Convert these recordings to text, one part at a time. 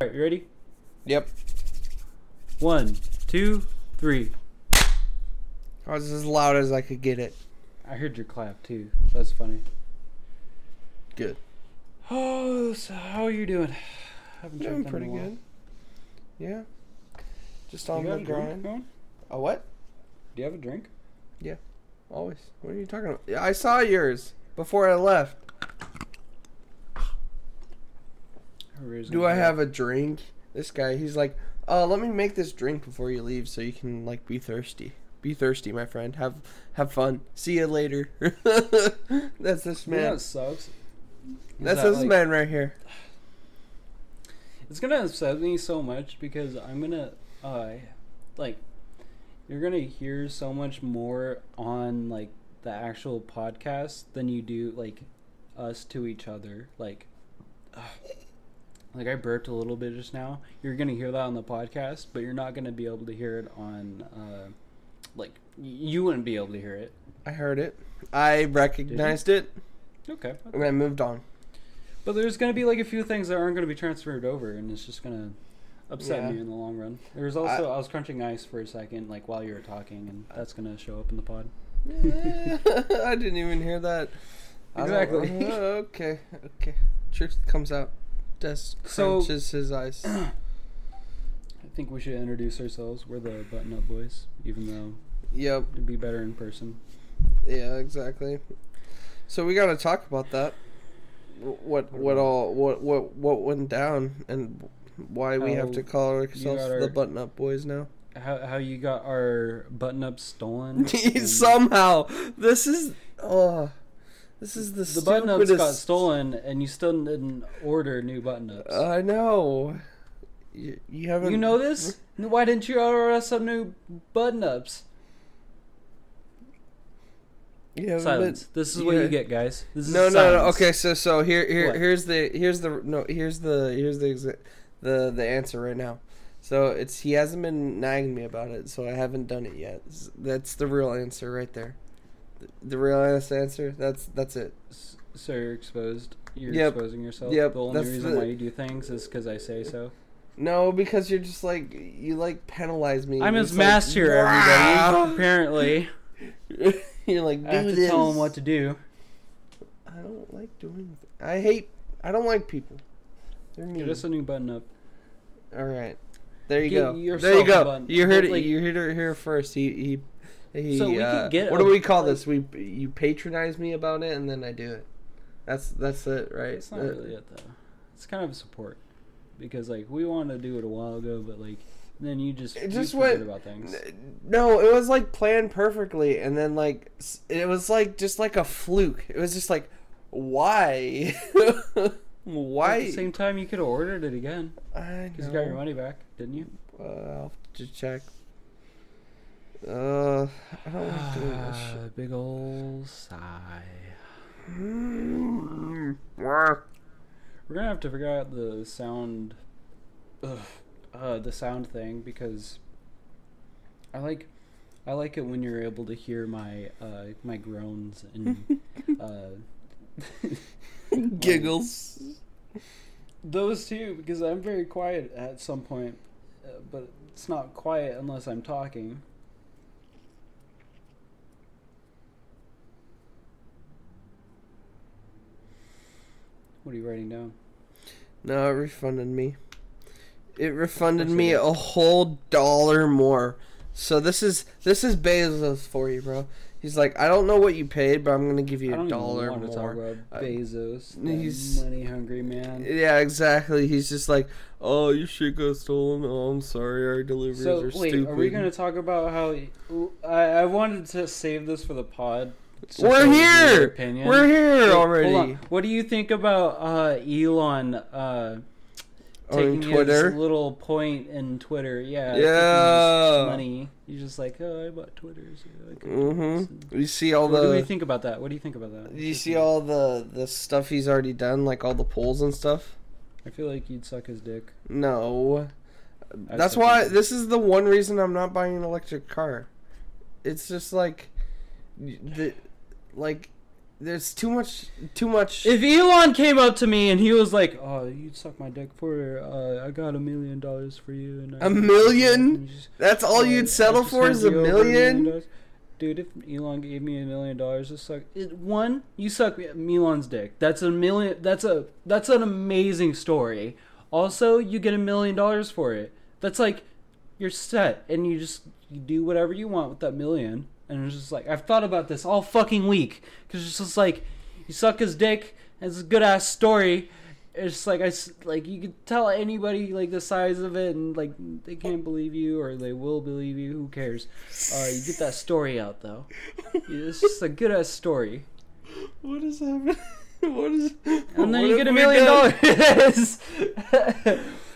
All right, you ready? Yep. One, two, three. I was as loud as I could get it. I heard your clap too. That's funny. Good. Oh, so how are you doing? Haven't checked Doing pretty good. Yeah. Just on the grind. A what? Do you have a drink? Yeah. Always. What are you talking about? Yeah, I saw yours before I left. Do I have a drink? This guy, he's like, uh, let me make this drink before you leave so you can like be thirsty. Be thirsty, my friend. Have have fun. See you later. That's this You know man. what sucks? Is That's that, this like, man right here. It's gonna upset me so much because I'm gonna, uh, like, you're gonna hear so much more on like the actual podcast than you do like us to each other. Like, like I burped a little bit just now. You're gonna hear that on the podcast, but you're not gonna be able to hear it on, uh, like, you wouldn't be able to hear it. I heard it. I recognized it, Okay. and I moved on. But there's gonna be like a few things that aren't gonna be transferred over, and it's just gonna upset Yeah. me in the long run. There's also I, was crunching ice for a second, like while you were talking, and that's gonna show up in the pod. I didn't even hear that. I Exactly. uh, okay. Okay. Truth comes out. Des So- crunches his eyes. I think we should introduce ourselves. We're the Button Up Boys, even though yep. it'd be better in person. Yeah. Exactly. So we got to talk about that. Wh- What what all what what what went down and why we have How to oh, call ourselves got the our- button up boys now. How how you got our button up stolen? and Somehow this is oh this is the the button ups got stolen, and you still didn't order new button ups. Uh, I know. You, you haven't. you know this? Why didn't you order us some new button ups? Haven't Silence. been- This is what you get, guys. This is No, no, no. Okay, so so here here What? here's the here's the no here's the here's the the the answer right now. So it's he hasn't been nagging me about it, so I haven't done it yet. That's the real answer right there. The, real honest answer. That's that's it. So you're exposed. You're Yep. exposing yourself. Yep, The only that's reason the- why you do things is because I say so. No, because you're just like you like penalize me. I'm his like, master, everybody. Apparently, you're like do I have to this. tell him what to do. I don't like doing. I hate. I don't like people. They're mean. Get us a new button up. All right. There you Get go. There you go. button. You heard it. Like- you heard it here first. He he he. So we uh, could get what a- do we call like- this? We you patronize me about it, and then I do it. That's that's it, right? It's not Uh, really it though. It's kind of a support because like we wanted to do it a while ago, but like then you just It just went- about things. No, it was like planned perfectly, and then like it was like just like a fluke. It was just like, why, why? At the same time, you could have ordered it again I because you got your money back, didn't you? Uh, I'll just check. Uh, I don't like doing this shit. Ah, Big ol' sigh. We're gonna have to figure out the sound, ugh, uh, the sound thing because I like, I like it when you're able to hear my uh my groans and uh Giggles. those two because I'm very quiet at some point, uh, but it's not quiet unless I'm talking. What are you writing down? No, it refunded me. It refunded me a whole dollar more. So this is this is Bezos for you, bro. He's like, I don't know what you paid, but I'm gonna give you a dollar even want to talk more. about I- Bezos. he's- money hungry man. Yeah, exactly. He's just like, oh, your shit got stolen. Oh, I'm sorry, our deliveries are So are wait, stupid. are we gonna talk about how I, I wanted to save this for the pod? We're that we get your here. We're here already. What do you think about uh, Elon uh, taking Twitter. his little point in Twitter? Yeah. Yeah. money. He's just like, oh, I bought Twitter. So I could do this." Mm-hmm. You see all the. What do you think about that? What do you think about that? You see all the the stuff he's already done, like all the polls and stuff. I feel like you'd suck his dick. No. I'd That's why his this is the one reason I'm not buying an electric car. It's just like the like there's too much too much If Elon came up to me and he was like, "Oh, you'd suck my dick for, uh, I got a million dollars for you," and I A million? just- that's all you'd settle for is a you million. Dude, if Elon gave me a million dollars to suck, it, one, you suck Elon's dick. That's a million. That's a that's an amazing story. Also, you get a million dollars for it. That's like you're set, and you just you do whatever you want with that million. And it's just like I've thought about this all fucking week because it's just like you suck his dick. It's a good ass story. It's like I like you could tell anybody like the size of it, and like they can't believe you or they will believe you. Who cares? Uh, you get that story out though. It's just a good ass story, what is happening what is and then you get a million dollars.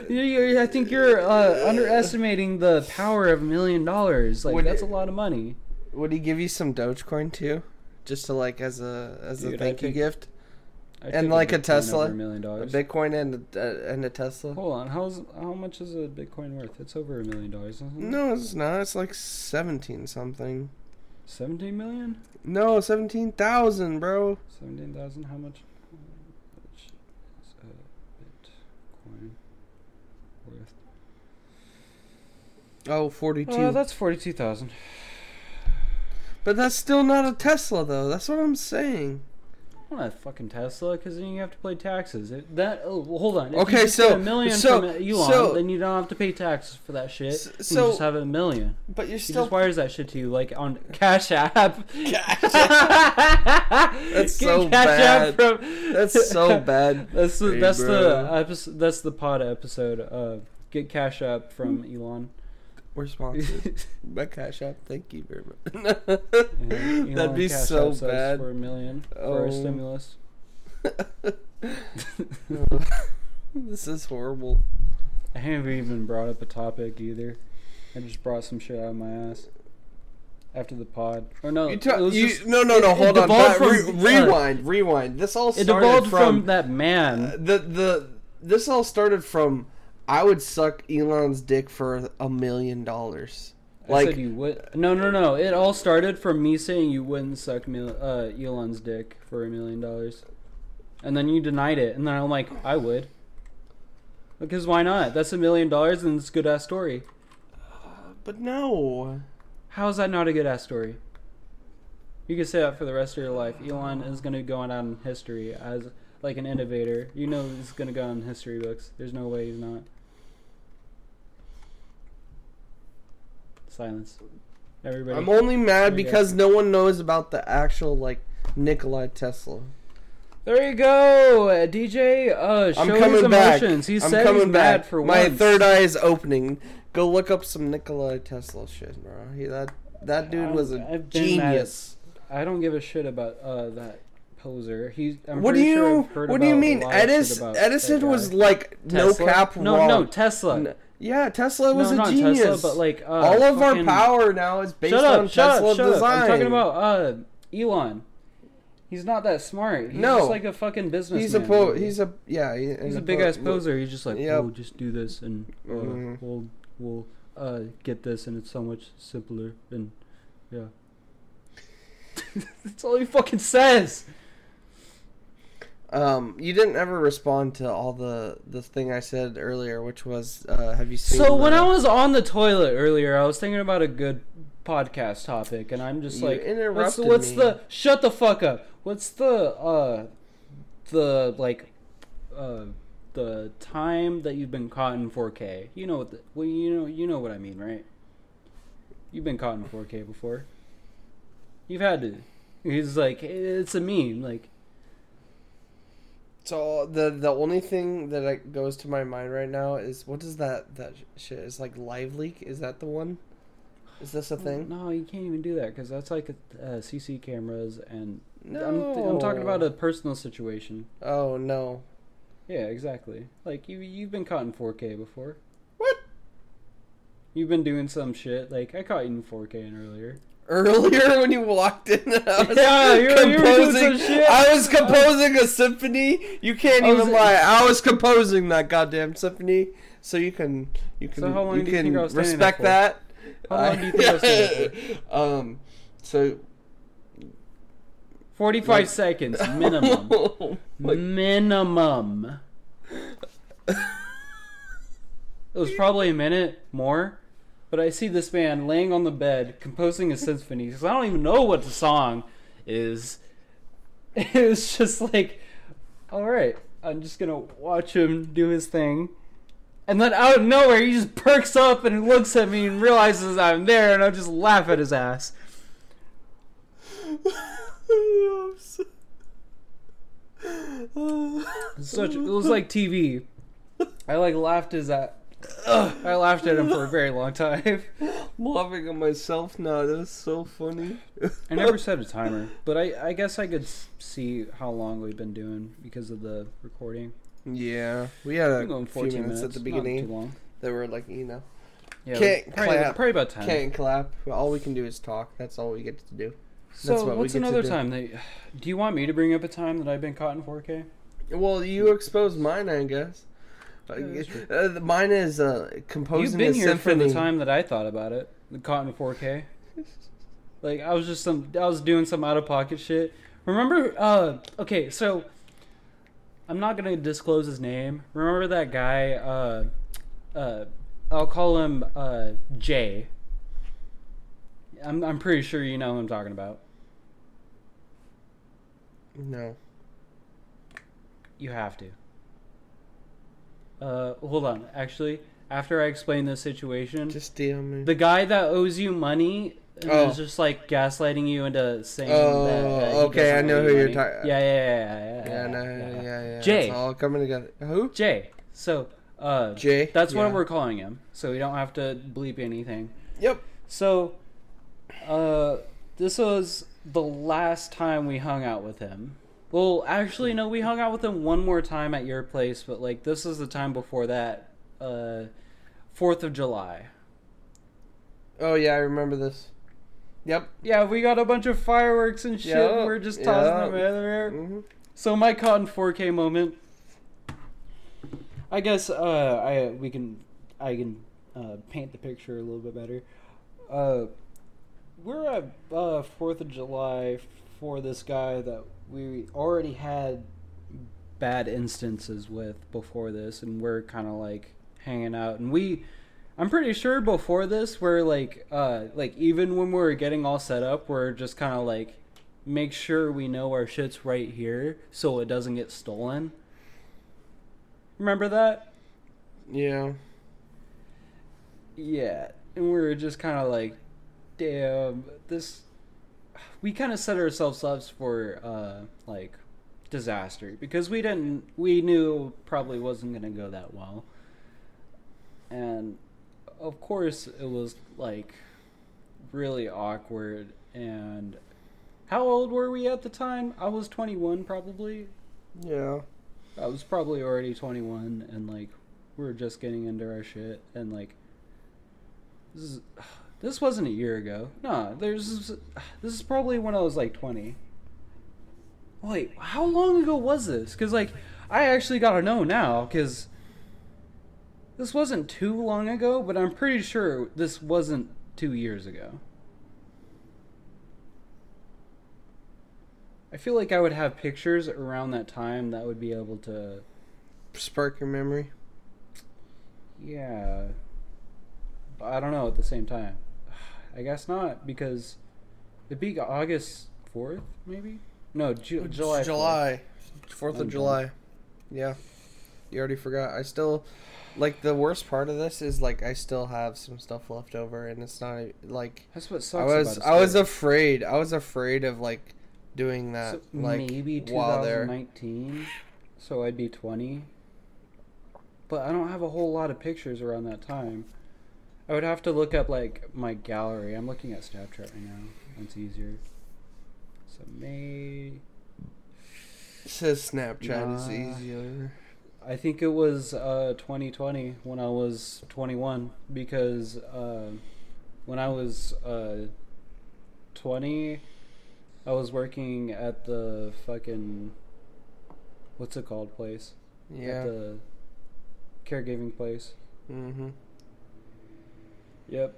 You- you- I think you're uh, underestimating the power of a million dollars. Like Would that's a lot of money. Would he give you some dogecoin too just to like as a as a Dude, I thank you gift I'd And like a Bitcoin Tesla? a million a bitcoin and a, uh, and a tesla Hold on, how's how much is a Bitcoin worth? It's over a million dollars. isn't it? no it's not it's like 17 something seventeen million. no 17,000 bro Seventeen thousand. How much? How much is a Bitcoin worth? oh 42 Oh, that's forty-two thousand. But that's still not a tesla though that's what i'm saying Not a fucking Tesla, because then you have to pay taxes. It, that oh, well, hold on. If Okay, you just so- get a million so- from Elon, so- then you don't have to pay taxes for that shit. S- you so- just have a million. but you're He still just wires that shit to you like on Cash App. Cash That's so bad. from. that's so bad That's the Hey, that's the bro. episode. That's the pod episode. Uh, get Cash App from Elon. We're sponsored by cash app thank you very much Yeah, that'd Elon be Cash so App bad for a million for Oh. a stimulus. this is horrible I haven't even brought up a topic either. I just brought some shit out of my ass after the pod. Or no, You it ta- was you, just- no, no, no. it- it hold on. devolved Back- re- from- uh, rewind, rewind. This all started devolved from, from, that man. uh, the the. This all started from. I would suck Elon's dick for a million dollars. Like said you would. No, no, no. It all started from me saying you wouldn't suck mil- uh, Elon's dick for a million dollars, and then you denied it, and then I'm like, I would. Because why not? That's a million dollars, and it's a good ass story. But no. How is that not a good ass story? You can say that for the rest of your life. Elon is gonna go down in history as like an innovator. You know he's gonna go in history books. There's no way he's not. Silence. Everybody. I'm only mad because no one knows about the actual like Nikolai Tesla. There you go, uh, DJ. Uh, show I'm his coming back. emotions. He I'm said coming he's back. mad for My once. third eye is opening. Go look up some Nikolai Tesla shit, bro. He, that that dude was a I've been mad at- genius. I don't give a shit about uh, that poser. He's. I'm What do sure you heard What do you mean? a lot of shit Edison Edison was like no cap No, wrong. no, Tesla. N- yeah, Tesla was no, a not genius. Tesla, but like uh, all of our power now is based shut up, on shut Tesla up, shut design. Up. I'm talking about uh, Elon. He's not that smart. He's No. just like a fucking businessman. He's a po- he's a yeah. he- He's a po- big ass poser. He's just like, Yep. oh, just do this, and uh, Mhm. we'll we'll uh, get this, and it's so much simpler. And yeah, that's all he fucking says. Um, you didn't ever respond to all the the thing I said earlier, which was, uh, have you seen? So when I was on the toilet earlier, I was thinking about a good podcast topic, and I'm just You like, what's, interrupted what's the shut the fuck up? What's the uh the like uh the time that you've been caught in 4K? You know what? The, well, you know you know what I mean, right? You've been caught in 4K before. You've had to. He's like, it's a meme. Like, So the the only thing that goes to my mind right now is what is that that shit? Is like live leak? Is that the one? Is this a thing? no, you can't even do that because that's like uh, CC cameras, and No. I'm, I'm talking about a personal situation. Oh no. Yeah, exactly. Like you, you've been caught in 4K before. What? You've been doing some shit. Like I caught you in 4K and earlier. Earlier when you walked in, I was Yeah, you were- you were doing composing. some shit. I was composing a symphony. You can't I was- even lie. I was composing that goddamn symphony. So you can you can So how long you you can think I was standing there respect that. How long do you think I was standing um. So 45 Like- seconds minimum. like, minimum. It was probably a minute more, but I see this man laying on the bed composing a symphony because I don't even know what the song is. It was just like, all right, I'm just gonna watch him do his thing. And then out of nowhere, he just perks up and looks at me and realizes I'm there, and I just laugh at his ass. Such it was like TV. I like laughed his at. Ugh, I laughed at him for a very long time. laughing at myself now. That's so funny. I never set a timer, but I, I guess I could see how long we've been doing because of the recording. Yeah, we had a few 14 minutes, minutes at the beginning long. that were like, you know, Yeah, Can't probably, clap. probably about ten. can't clap. All we can do is talk. That's all we get to do. so that's what what's another time that? Do you want me to bring up a time that I've been caught in 4K? Well, you exposed mine, I guess. Uh, Yeah, that's true. mine is uh, composing You've been a here symphony. for the time that I thought about it. The caught in 4K. Like I was just some I was doing some out of pocket shit. Remember uh okay, so I'm not gonna disclose his name. Remember that guy, uh uh I'll call him uh Jay. I'm I'm pretty sure you know who I'm talking about. No. You have to. Uh hold on. Actually, after I explain this situation, Just DM me. the guy that owes you money and Oh. is just like gaslighting you into saying Oh, that, that okay, I know who you you're talking- Yeah, yeah, yeah, yeah, yeah. yeah, no, yeah, yeah, yeah. Jay. It's all coming together. Who? Jay. So, uh, Jay. that's what Yeah. we're calling him. So we don't have to bleep anything. Yep. So, uh, this was the last time we hung out with him. Well, actually, no, we hung out with him one more time at your place, but like this is the time before that, uh, Fourth of July. Oh yeah, I remember this. Yep. Yeah, we got a bunch of fireworks and shit. Yeah, and we're just tossing yeah. them everywhere. hmm So my cotton 4K moment. I guess uh, I we can I can uh, paint the picture a little bit better. Uh, we're at uh, Fourth of July for this guy that we already had bad instances with before this, and we're kind of like hanging out, and we. I'm pretty sure before this, we're like, uh, like even when we're getting all set up, we're just kind of like, make sure we know our shit's right here so it doesn't get stolen. Remember that? Yeah. Yeah. And we were just kind of like, damn, this. We kind of set ourselves up for, uh, like, disaster because we didn't. We knew probably wasn't going to go that well. And, of course, it was, like, really awkward. And. How old were we at the time? I was 21, probably. Yeah. I was probably already 21 and like we were just getting into our shit and like this is this wasn't a year ago. No, there's this is probably when I was like 20. Wait, how long ago was this? Cuz like I actually got to know now cuz this wasn't too long ago, but I'm pretty sure this wasn't 2 years ago. I feel like I would have pictures around that time that would be able to Spark your memory. Yeah. But I don't know at the same time. I guess not because it'd be August 4th, maybe? No, Ju- July. 4th. July. Fourth of July. Yeah. You already forgot. I still like the worst part of this is like I still have some stuff left over and it's not like That's what sucks I was I was afraid. I was afraid of like doing that So like maybe while 2019, so I'd be 20. But I don't have a whole lot of pictures around that time. I would have to look up like my gallery. I'm looking at Snapchat right now. It's easier. So May. It says Snapchat is easier. I think it was uh, 2020 when I was 21 because uh, when I was uh, 20, I was working at the fucking what's it called place? At Yeah. the caregiving place. Mm-hmm. Yep.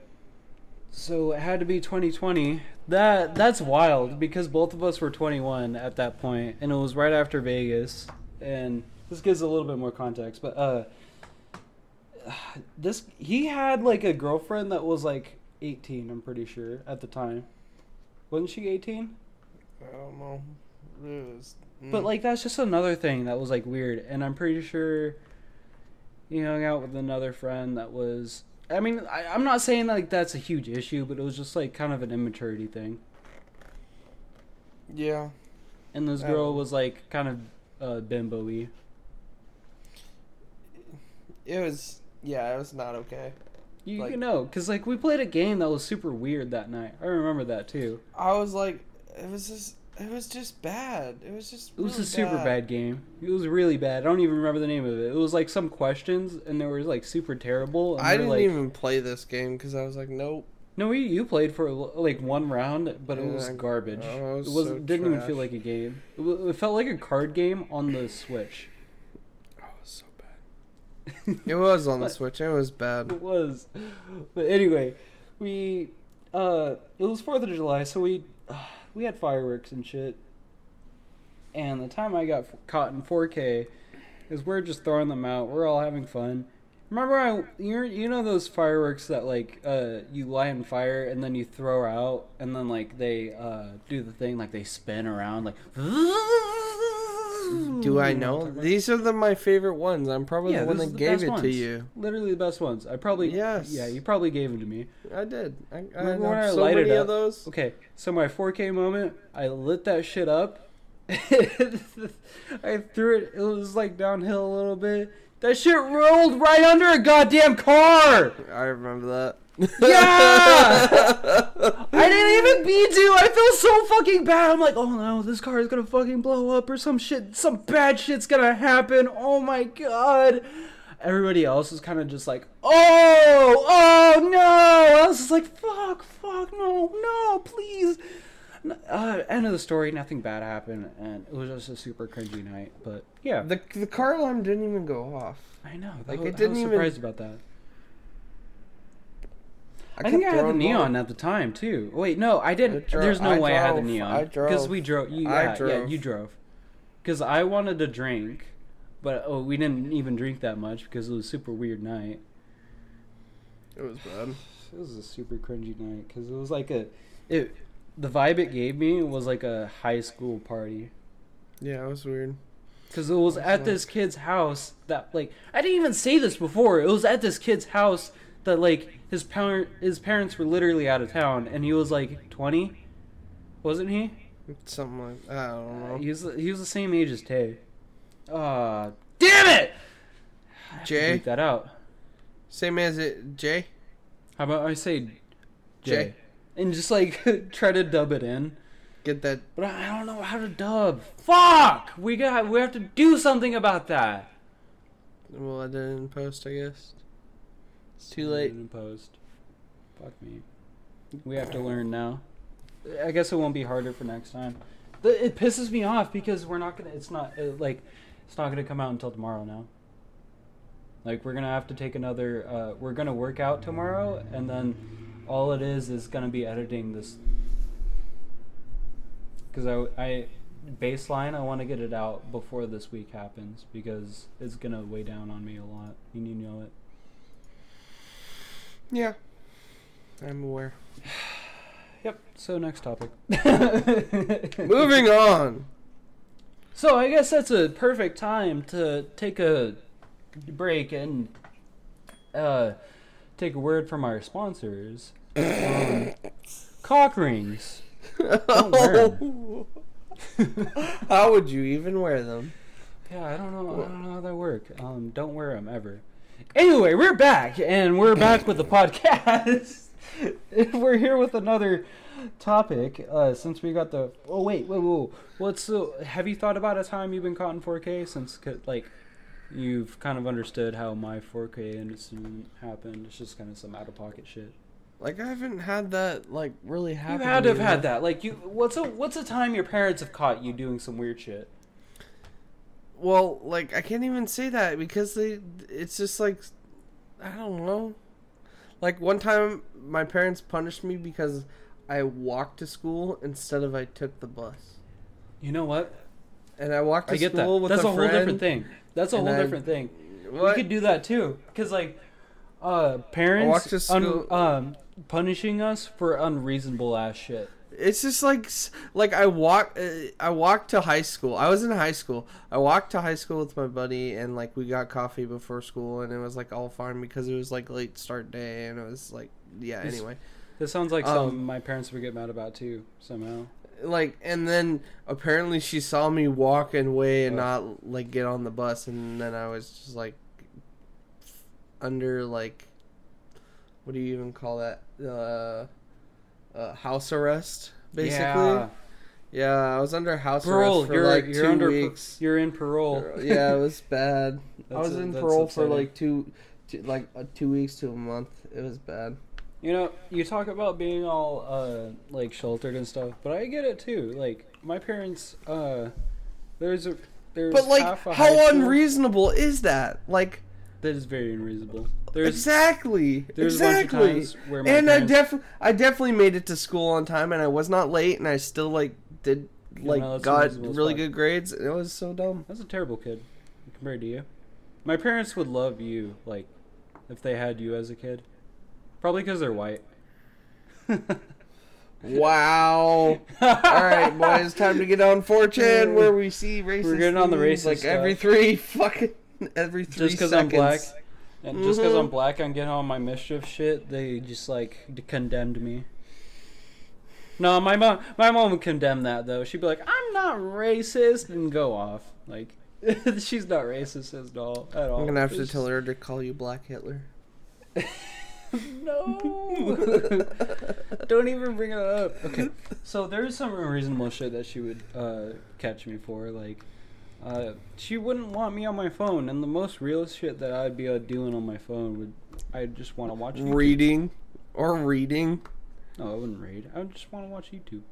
So it had to be 2020. That that's wild because both of us were 21 at that point, and it was right after Vegas. And this gives a little bit more context, but uh, this he had like a girlfriend that was like 18. I'm pretty sure at the time. Wasn't she 18? I don't know. It was, But mm. like that's just another thing that was like weird, and I'm pretty sure he hung out with another friend that was. I mean, I, I'm not saying like that's a huge issue, but it was just like kind of an immaturity thing. yeah, And this Oh. girl was like kind of uh, bimbo-y. it was. Yeah, it was not okay. You, Like- you know, because like we played a game that was super weird that night. I remember that too. I was like, it was just, it was just bad. It was just. It was really a super bad. game. It was really bad. I don't even remember the name of it. It was like some questions, and they were like super terrible. And I didn't like, even play this game because I was like, nope. No, you, you played for like one round, but it Yeah, was garbage. oh, it was it was so didn't even feel like a game. It, it felt like a card game on the Switch. Oh, it was so bad. It was on the Switch. It was bad. It was, but anyway, we uh, it was Fourth of July, so we uh, we had fireworks and shit. And the time I got f- caught in 4K is we're just throwing them out. We're all having fun. Remember, I you you know those fireworks that like uh you light on fire and then you throw out and then like they uh do the thing like they spin around like. Do I know? These are the my favorite ones. I'm probably Yeah, the one that the gave best it to you. Literally the best ones. I probably Yes. Yeah, you probably gave them to me. I did. I, I Remember when I so lighted many up? of those. Okay, so my 4K moment, I lit that shit up. I threw it. It was like downhill a little bit. That shit rolled right under a goddamn car. I remember that. Yeah! I didn't even mean to. I feel so fucking bad. I'm like, oh no, this car is gonna fucking blow up or some shit. Some bad shit's gonna happen. Oh my god. Everybody else is kind of just like, oh, oh no. I was just like, fuck, fuck, no, no, please. Uh, end of the story. Nothing bad happened, and it was just a super cringy night. But yeah, the the car alarm didn't even go off. I know. That Like, was, it didn't I was even- surprised about that. I, kept think I had the neon at the time too. Wait, no, I didn't. I There's no I way I had the neon. Because we drove. You, I yeah, yeah, drove. you drove. Because I wanted to drink, but oh, we didn't even drink that much because it was a super weird night. It was bad. It was a super cringy night because it was like a, it, the vibe it gave me was like a high school party. Yeah, it was weird. Because it was at this kid's house that like I didn't even say this before. It was at this kid's house that like his parent his parents were literally out of town and he was like twenty, wasn't he? Something like I don't know. He was he was the same age as Tay. Ah, damn it! I have to Jay? that out. Same as it, Jay. How about I say Jay, Jay. and just like try to dub it in. Get that. But I I don't know how to dub. Fuck! We got we have to do something about that. well i didn't post, I guess. It's too late. In post. Fuck me. We have to learn now. I guess it won't be harder for next time. The- It pisses me off because we're not gonna. It's not uh, like it's not gonna come out until tomorrow now. Like we're gonna have to take another. Uh, we're gonna work out tomorrow, and then all it is is gonna be editing this. Because I, I baseline, I want to get it out before this week happens because it's gonna weigh down on me a lot. And you know it. Yeah. I'm aware. Yep. So next topic. Moving on. So I guess that's a perfect time to take a break and uh, take a word from our sponsors. Um, cock rings. Don't wear How would you even wear them? Yeah, I don't know. I don't know how they work. Um, don't wear them ever. Anyway, we're back, and we're back with the podcast. we're here with another topic. Uh, since we got the oh wait wait whoa what's the have you thought about a time you've been caught in 4K since like you've kind of understood how my 4K incident happened? It's just kind of some out of pocket shit. Like I haven't had that like really happen. You had to have had that. Like you, what's a what's a time your parents have caught you doing some weird shit? Well, like I can't even say that because they. It's just like, I don't know. Like one time, my parents punished me because I walked to school instead of I took the bus. You know what? And I walked to I get that. school with That's a, a, whole different thing. That's a whole I- different thing. What? We could do that too, because like, uh, parents un- um punishing us for unreasonable ass shit. It's just like like I walk uh, I walked to high school. I was in high school. I walked to high school with my buddy and like we got coffee before school and it was like all fine because it was like late start day and it was like yeah, This- anyway. This sounds like Um, something my parents would get mad about too somehow. Like and then apparently she saw me walk away and Oh. not like get on the bus and then I was just like under like what do you even call that? Uh uh, house arrest basically. Yeah. Yeah, I was under house Parole. arrest for You're like you're two under weeks. you're in parole. yeah, it was bad. I was a- in parole for like two, two like uh, two weeks to a month. It was bad. You know, you talk about being all uh like sheltered and stuff, but I get it too. Like my parents, uh, there's a there's But like, half a high how school- unreasonable is that? Like, That is very unreasonable. There's exactly, there's exactly. a bunch of times where my and I parents, def I definitely made it to school on time, and I was not late, and I still like did like no, got really good grades. It was so dumb. I was a terrible kid compared to you. My parents would love you, like, if they had you as a kid. Probably because they're white. Wow. All right, boys, time to get on 4chan where we see racist. We're getting on the racist like every three fucking every three Just because. I'm black, and just because I'm black, I'm getting on my mischief shit. They just like d- condemned me. No, my mom, my mom would condemn that though. She'd be like, "I'm not racist," and go off. Like, she's not racist at all. At all. I'm gonna have to It's tell her to call you Black Hitler. No. Don't even bring it up. Okay. So there's some reasonable shit that she would uh, catch me for. Like, uh, she wouldn't want me on my phone, and the most real shit that I'd be uh, doing on my phone would I just want to watch YouTube. Reading or reading. No, I wouldn't read. I would just want to watch YouTube.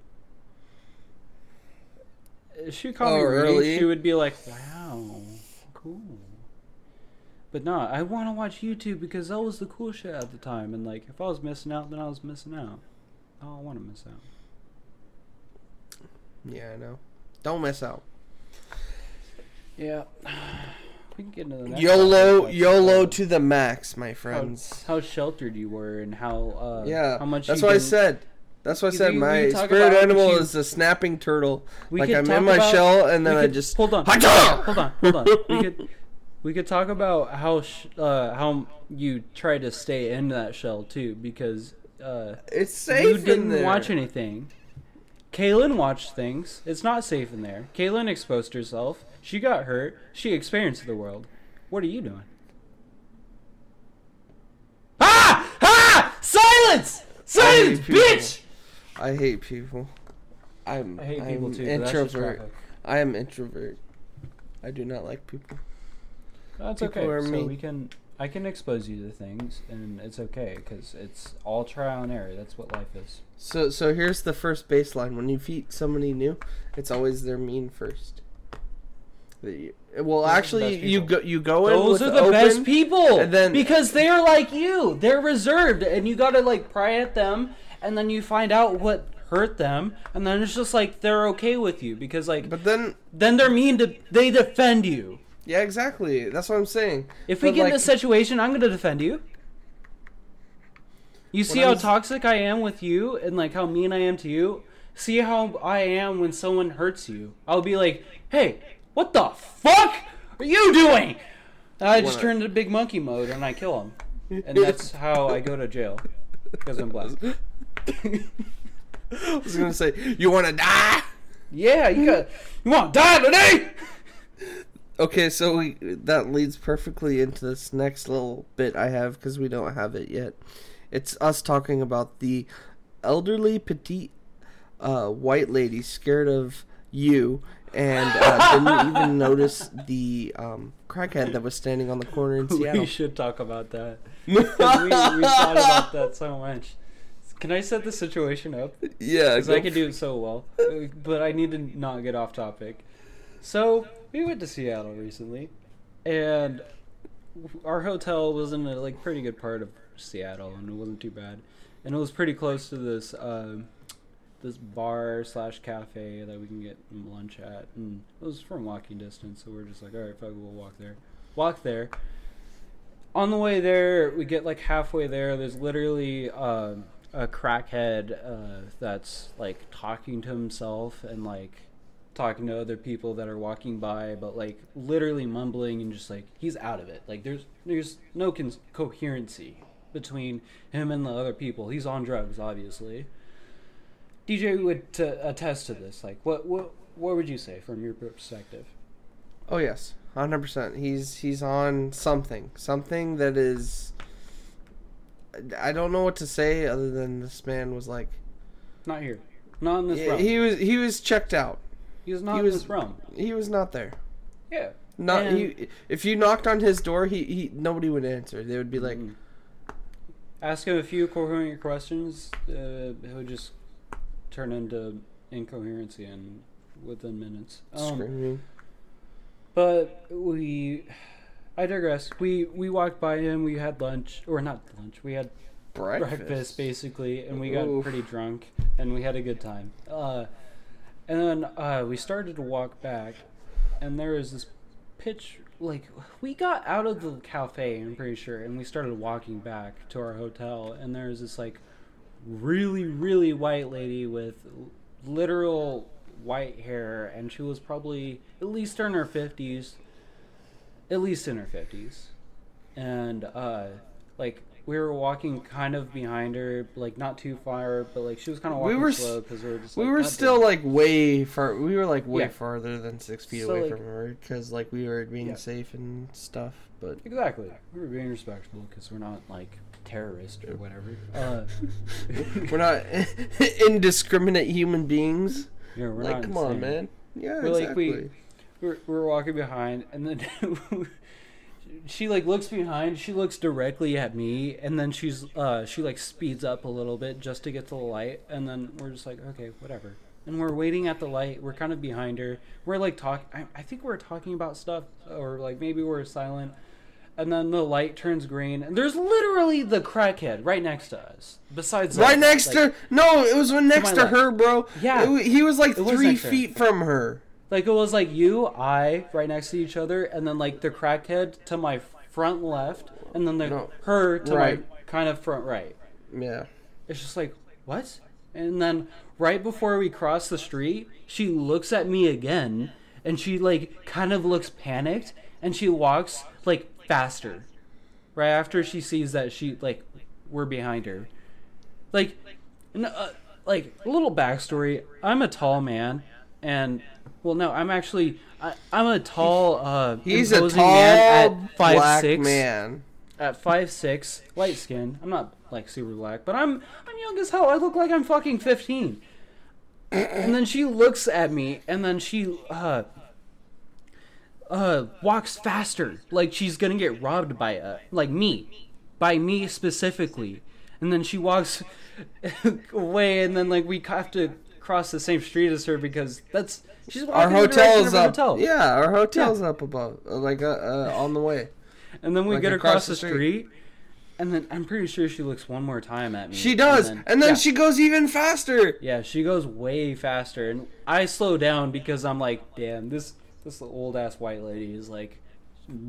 If she caught Oh, me really? she would be like, "Wow, cool." But no, I want to watch YouTube because that was the cool shit at the time. And like, if I was missing out, then I was missing out. I don't want to miss out. Yeah, I know. Don't miss out. Yeah. We can get into the next YOLO, topic, YOLO uh, to the max, my friends. how sheltered you were and how uh, yeah, how much that's you what I said. That's what I said. we- My could spirit animal you- is a snapping turtle. We like could I'm in my about- shell, and then I just hold on. Hold on, hold on. We could we could talk about how sh- uh, how you try to stay in that shell too, because uh, It's safe. you didn't watch anything. Kaylin watched things. It's not safe in there. Kaylin exposed herself. She got hurt. She experienced the world. What are you doing? Ah! Ah! Silence! Silence, people. bitch! I hate people. I'm. I hate I'm people too. Introvert. I am introvert. I do not like people. That's People okay. are so mean. we can, I can expose you to things, and it's okay because it's all trial and error. That's what life is. So so here's the first baseline. When you meet somebody new, it's always their mean first. The- Well, Those are actually, you go you go in Those are the open, best people, and then- because they're like you. They're reserved, and you gotta like pry at them, and then you find out what hurt them, and then it's just like they're okay with you because like But then, then they're mean to they defend you. yeah, exactly. That's what I'm saying. If we But, get in like- this situation, I'm gonna defend you. You see how toxic I am with you and like how mean I am to you? See how I am when someone hurts you. I'll be like, "Hey, what the fuck are you doing?" And I just When I- turn into big monkey mode and I kill him. And that's how I go to jail because I'm black. I was gonna say, you want to die? Yeah, you got you want to die today? Okay, so we, that leads perfectly into this next little bit I have because we don't have it yet. It's us talking about the elderly petite uh, white lady scared of you and uh, didn't even notice the um, crackhead that was standing on the corner in Seattle. We should talk about that. we, we thought about that so much. Can I set the situation up? yeah, Because I can do it so well. Uh, But I need to not get off topic. So, we went to Seattle recently. And our hotel was in a like pretty good part of Seattle, and it wasn't too bad, and it was pretty close to this uh, this bar slash cafe that we can get lunch at, and it was from walking distance. So we're just like, all right, fuck, we'll walk there. Walk there. On the way there, we get like halfway there. There's literally uh, a crackhead uh, that's like talking to himself and like talking to other people that are walking by, but like literally mumbling and just like he's out of it. Like there's there's no coherency between him and the other people. He's on drugs, obviously. DJ would t- attest to this. Like, what what what would you say from your perspective? Oh yes, hundred percent. He's he's on something, something that is. I don't know what to say other than this man was like. Not here, not in this Yeah, realm. he was he was checked out. He was not he in was- this realm. He was not there. Yeah. Not And- he. If you knocked on his door, he, he nobody would answer. They would be like, Mm. Ask him a few coherent questions. Uh, it would just turn into incoherency and within minutes. Um, screaming. But we, I digress. We we walked by him. We had lunch, or not lunch. We had Breakfast. breakfast, basically, and we got pretty drunk, and we had a good time. Uh, and then uh, we started to walk back, and there was this pitch. Like we got out of the cafe, I'm pretty sure, and we started walking back to our hotel, and there was this like really really white lady with literal white hair, and she was probably at least in her fifties, at least in her fifties, and uh, like we were walking kind of behind her, like not too far, but like she was kind of We were slow because we were just We were still damn." like way far. We were like way Yeah. farther than six feet So, away like- from her because like we were being Yeah. safe and stuff. But exactly we were being respectful because we're not like terrorists or whatever. Uh, we're not indiscriminate human beings. yeah, we're like, not come on, man. Yeah, We're like, exactly. we- we're, we're walking behind and then she like looks behind she looks directly at me and then she's uh she like speeds up a little bit just to get to the light and then we're just like okay whatever and we're waiting at the light we're kind of behind her we're like talk I, I think we're talking about stuff or like maybe we're silent and then the light turns green and there's literally the crackhead right next to us besides right us, next like, to no, it was next my to her, bro. Yeah. It he was like It was three to her. feet from her. Like it was like you, I, right next to each other, and then like the crackhead to my front left, and then the No. her to Right. my kind of front right. Yeah. It's just like what? And then right before we cross the street, she looks at me again, and she like kind of looks panicked, and she walks like faster. Right after she sees that she like we're behind her, like, uh, like a little backstory. I'm a tall man, and well, no, I'm actually I, I'm a tall, uh, He's a tall man at five black six man. at five six, light skin. I'm not like super black, but I'm I'm young as hell. I look like I'm fucking fifteen. and then she looks at me, and then she uh uh walks faster, like she's gonna get robbed by uh like me, by me specifically. And then she walks away, and then like we have to cross the same street as her because that's she's walking Our in the direction hotel is up. hotel. Yeah, our hotel's up above, uh, like uh, uh, on the way. And then we Like get across across, the street. street. and then I'm pretty sure she looks one more time at me. She does, and then, yeah, she goes even faster. yeah, she goes way faster, and I slow down because I'm like, damn, this this old ass white lady is like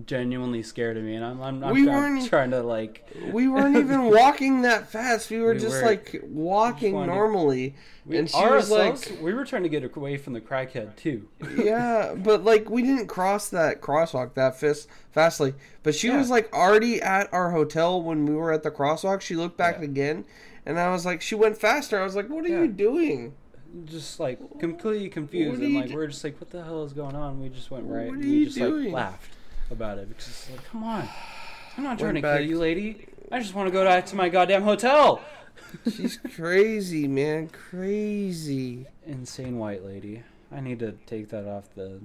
genuinely scared of me, and I'm I'm, I'm We weren't- trying to like We weren't even walking that fast. We were We just were- like walking normally, we, and she was like, we were trying to get away from the crackhead too. "Yeah," but like we didn't cross that crosswalk that fast fastly. But she Yeah. was like already at our hotel when we were at the crosswalk. She looked back Yeah. again, and I was like, she went faster. I was like, "What are Yeah. you doing?" Just like completely confused and like do- we're just like what the hell is going on? We just went right What and we you just doing? like laughed about it because it's like come on. I'm not trying Went to kill you lady. I just want to go back to my goddamn hotel. She's crazy, man, crazy. insane white lady. I need to take that off the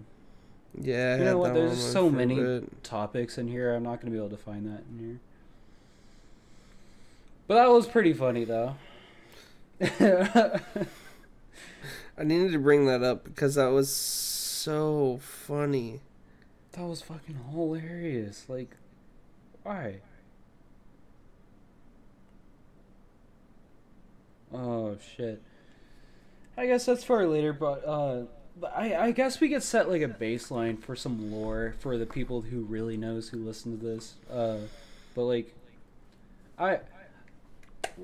Yeah, you know what? there's so many topics in here. I'm not to be able to find that in here. But that was pretty funny though I needed to bring that up because that was so funny. that was fucking hilarious like Why? Oh shit. I guess that's for later, but uh, I I guess we could set like a baseline for some lore for the people who really knows who listen to this. Uh, but like, I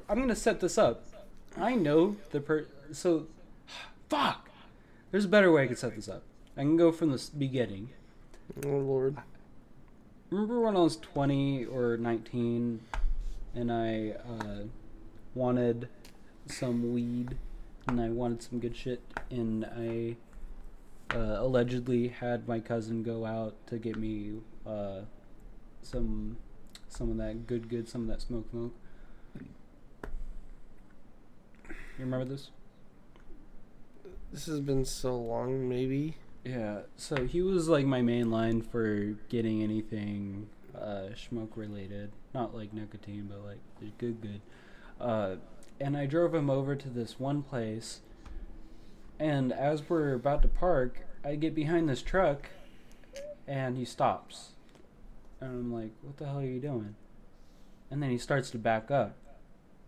I'm gonna set this up. I know the per so fuck. There's a better way I could set this up. I can go from the beginning. Oh lord. Remember when I was 20 or 19 and I uh, wanted some weed and I wanted some good shit and I uh, allegedly had my cousin go out to get me uh, some some of that good good some of that smoke smoke. You remember this? This has been so long. Maybe. Yeah, so he was like my main line for getting anything uh, smoke related, not like nicotine, but like good, good. Uh, and I drove him over to this one place, and as we're about to park, I get behind this truck, and he stops, and I'm like, "What the hell are you doing?" And then he starts to back up.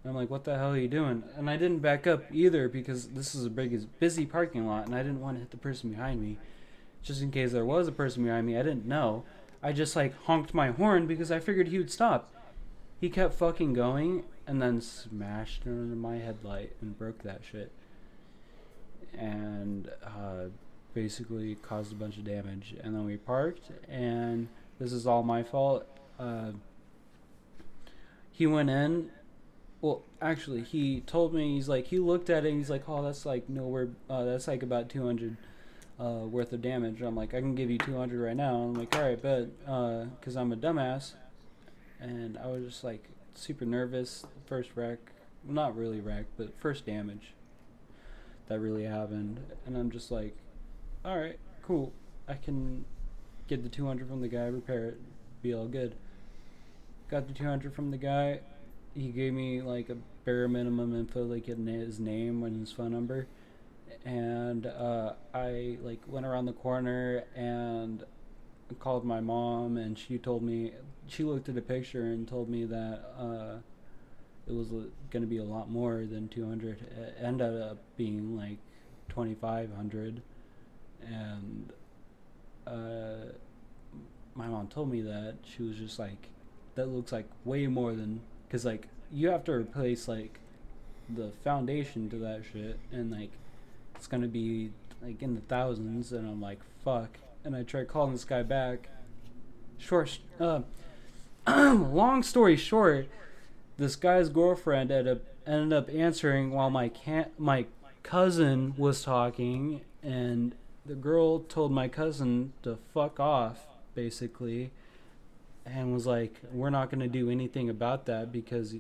And I'm like, "What the hell are you doing?" And I didn't back up either because this is a big, busy parking lot, and I didn't want to hit the person behind me, just in case there was a person behind me. I didn't know. I just like honked my horn because I figured he would stop. He kept fucking going, and then smashed into my headlight and broke that shit, and uh, basically caused a bunch of damage. And then we parked, and this is all my fault. Uh, he went in well, actually, he told me he's like he looked at it and he's like, "Oh, that's like nowhere. Uh, that's like about 200 uh, worth of damage." I'm like, "I can give you 200 right now." I'm like, "All right, bet," because I'm a dumbass, and I was just like super nervous. First wreck, not really wreck, but first damage that really happened, and I'm just like, "All right, cool. I can get the 200 from the guy, repair it, be all good." Got the 200 from the guy he gave me like a bare minimum info, like his name and his phone number, and uh, I like went around the corner and called my mom, and she told me she looked at a picture and told me that uh, it was going to be a lot more than 200. It ended up being like 2,500, and uh, my mom told me that she was just like, that looks like way more than because like you have to replace like the foundation to that shit and like it's gonna be like in the thousands and i'm like fuck. And i tried calling this guy back. Short uh long story short this guy's girlfriend ended up ended up answering while my can my cousin was talking and the girl told my cousin to fuck off basically and was like, "We're not going to do anything about that because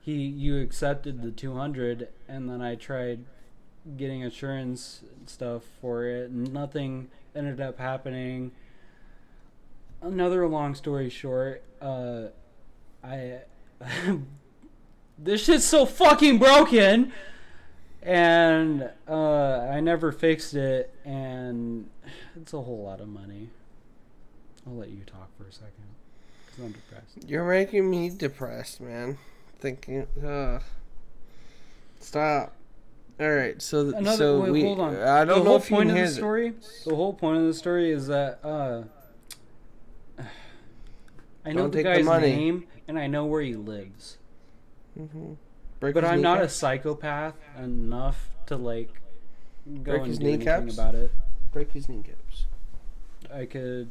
he you accepted the 200 and then I tried getting insurance stuff for it and nothing ended up happening." Another long story short, uh I this shit's so fucking broken and uh I never fixed it and it's a whole lot of money. I'll let you talk for a second. Because I'm depressed. You're making me depressed, man. Thinking, uh, stop. All right, so th- Another so wait, we. hold on. I don't the know whole point of the story. The whole point of the story is that uh, I know Don't the the guy's money. name and I know where he lives, hmm Break but I'm not a psychopath enough to like go Break and his do anything kneecaps? about it. break his kneecaps. I could,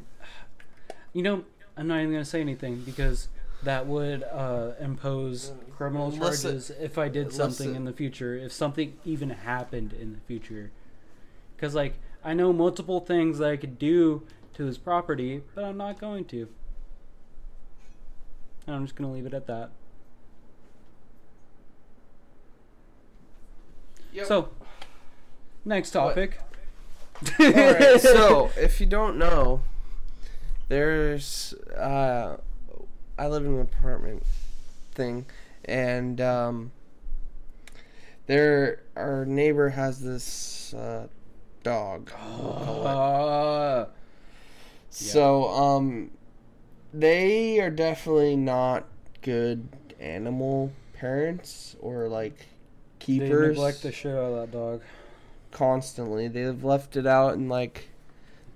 you know, I'm not even gonna say anything because that would uh, impose criminal Unless it- charges if I did unless something it- in the future. If something even happened in the future, because like I know multiple things that I could do to his property, but I'm not going to. And I'm just gonna leave it at that. So, next topic. All right, so if you don't know, there's uh, I live in an apartment thing, and um, there our neighbor has this uh, dog. we'll call it. Uh, So um, they are definitely not good animal parents or like keepers. They neglect the shit out of that dog. constantly. They've left it out in like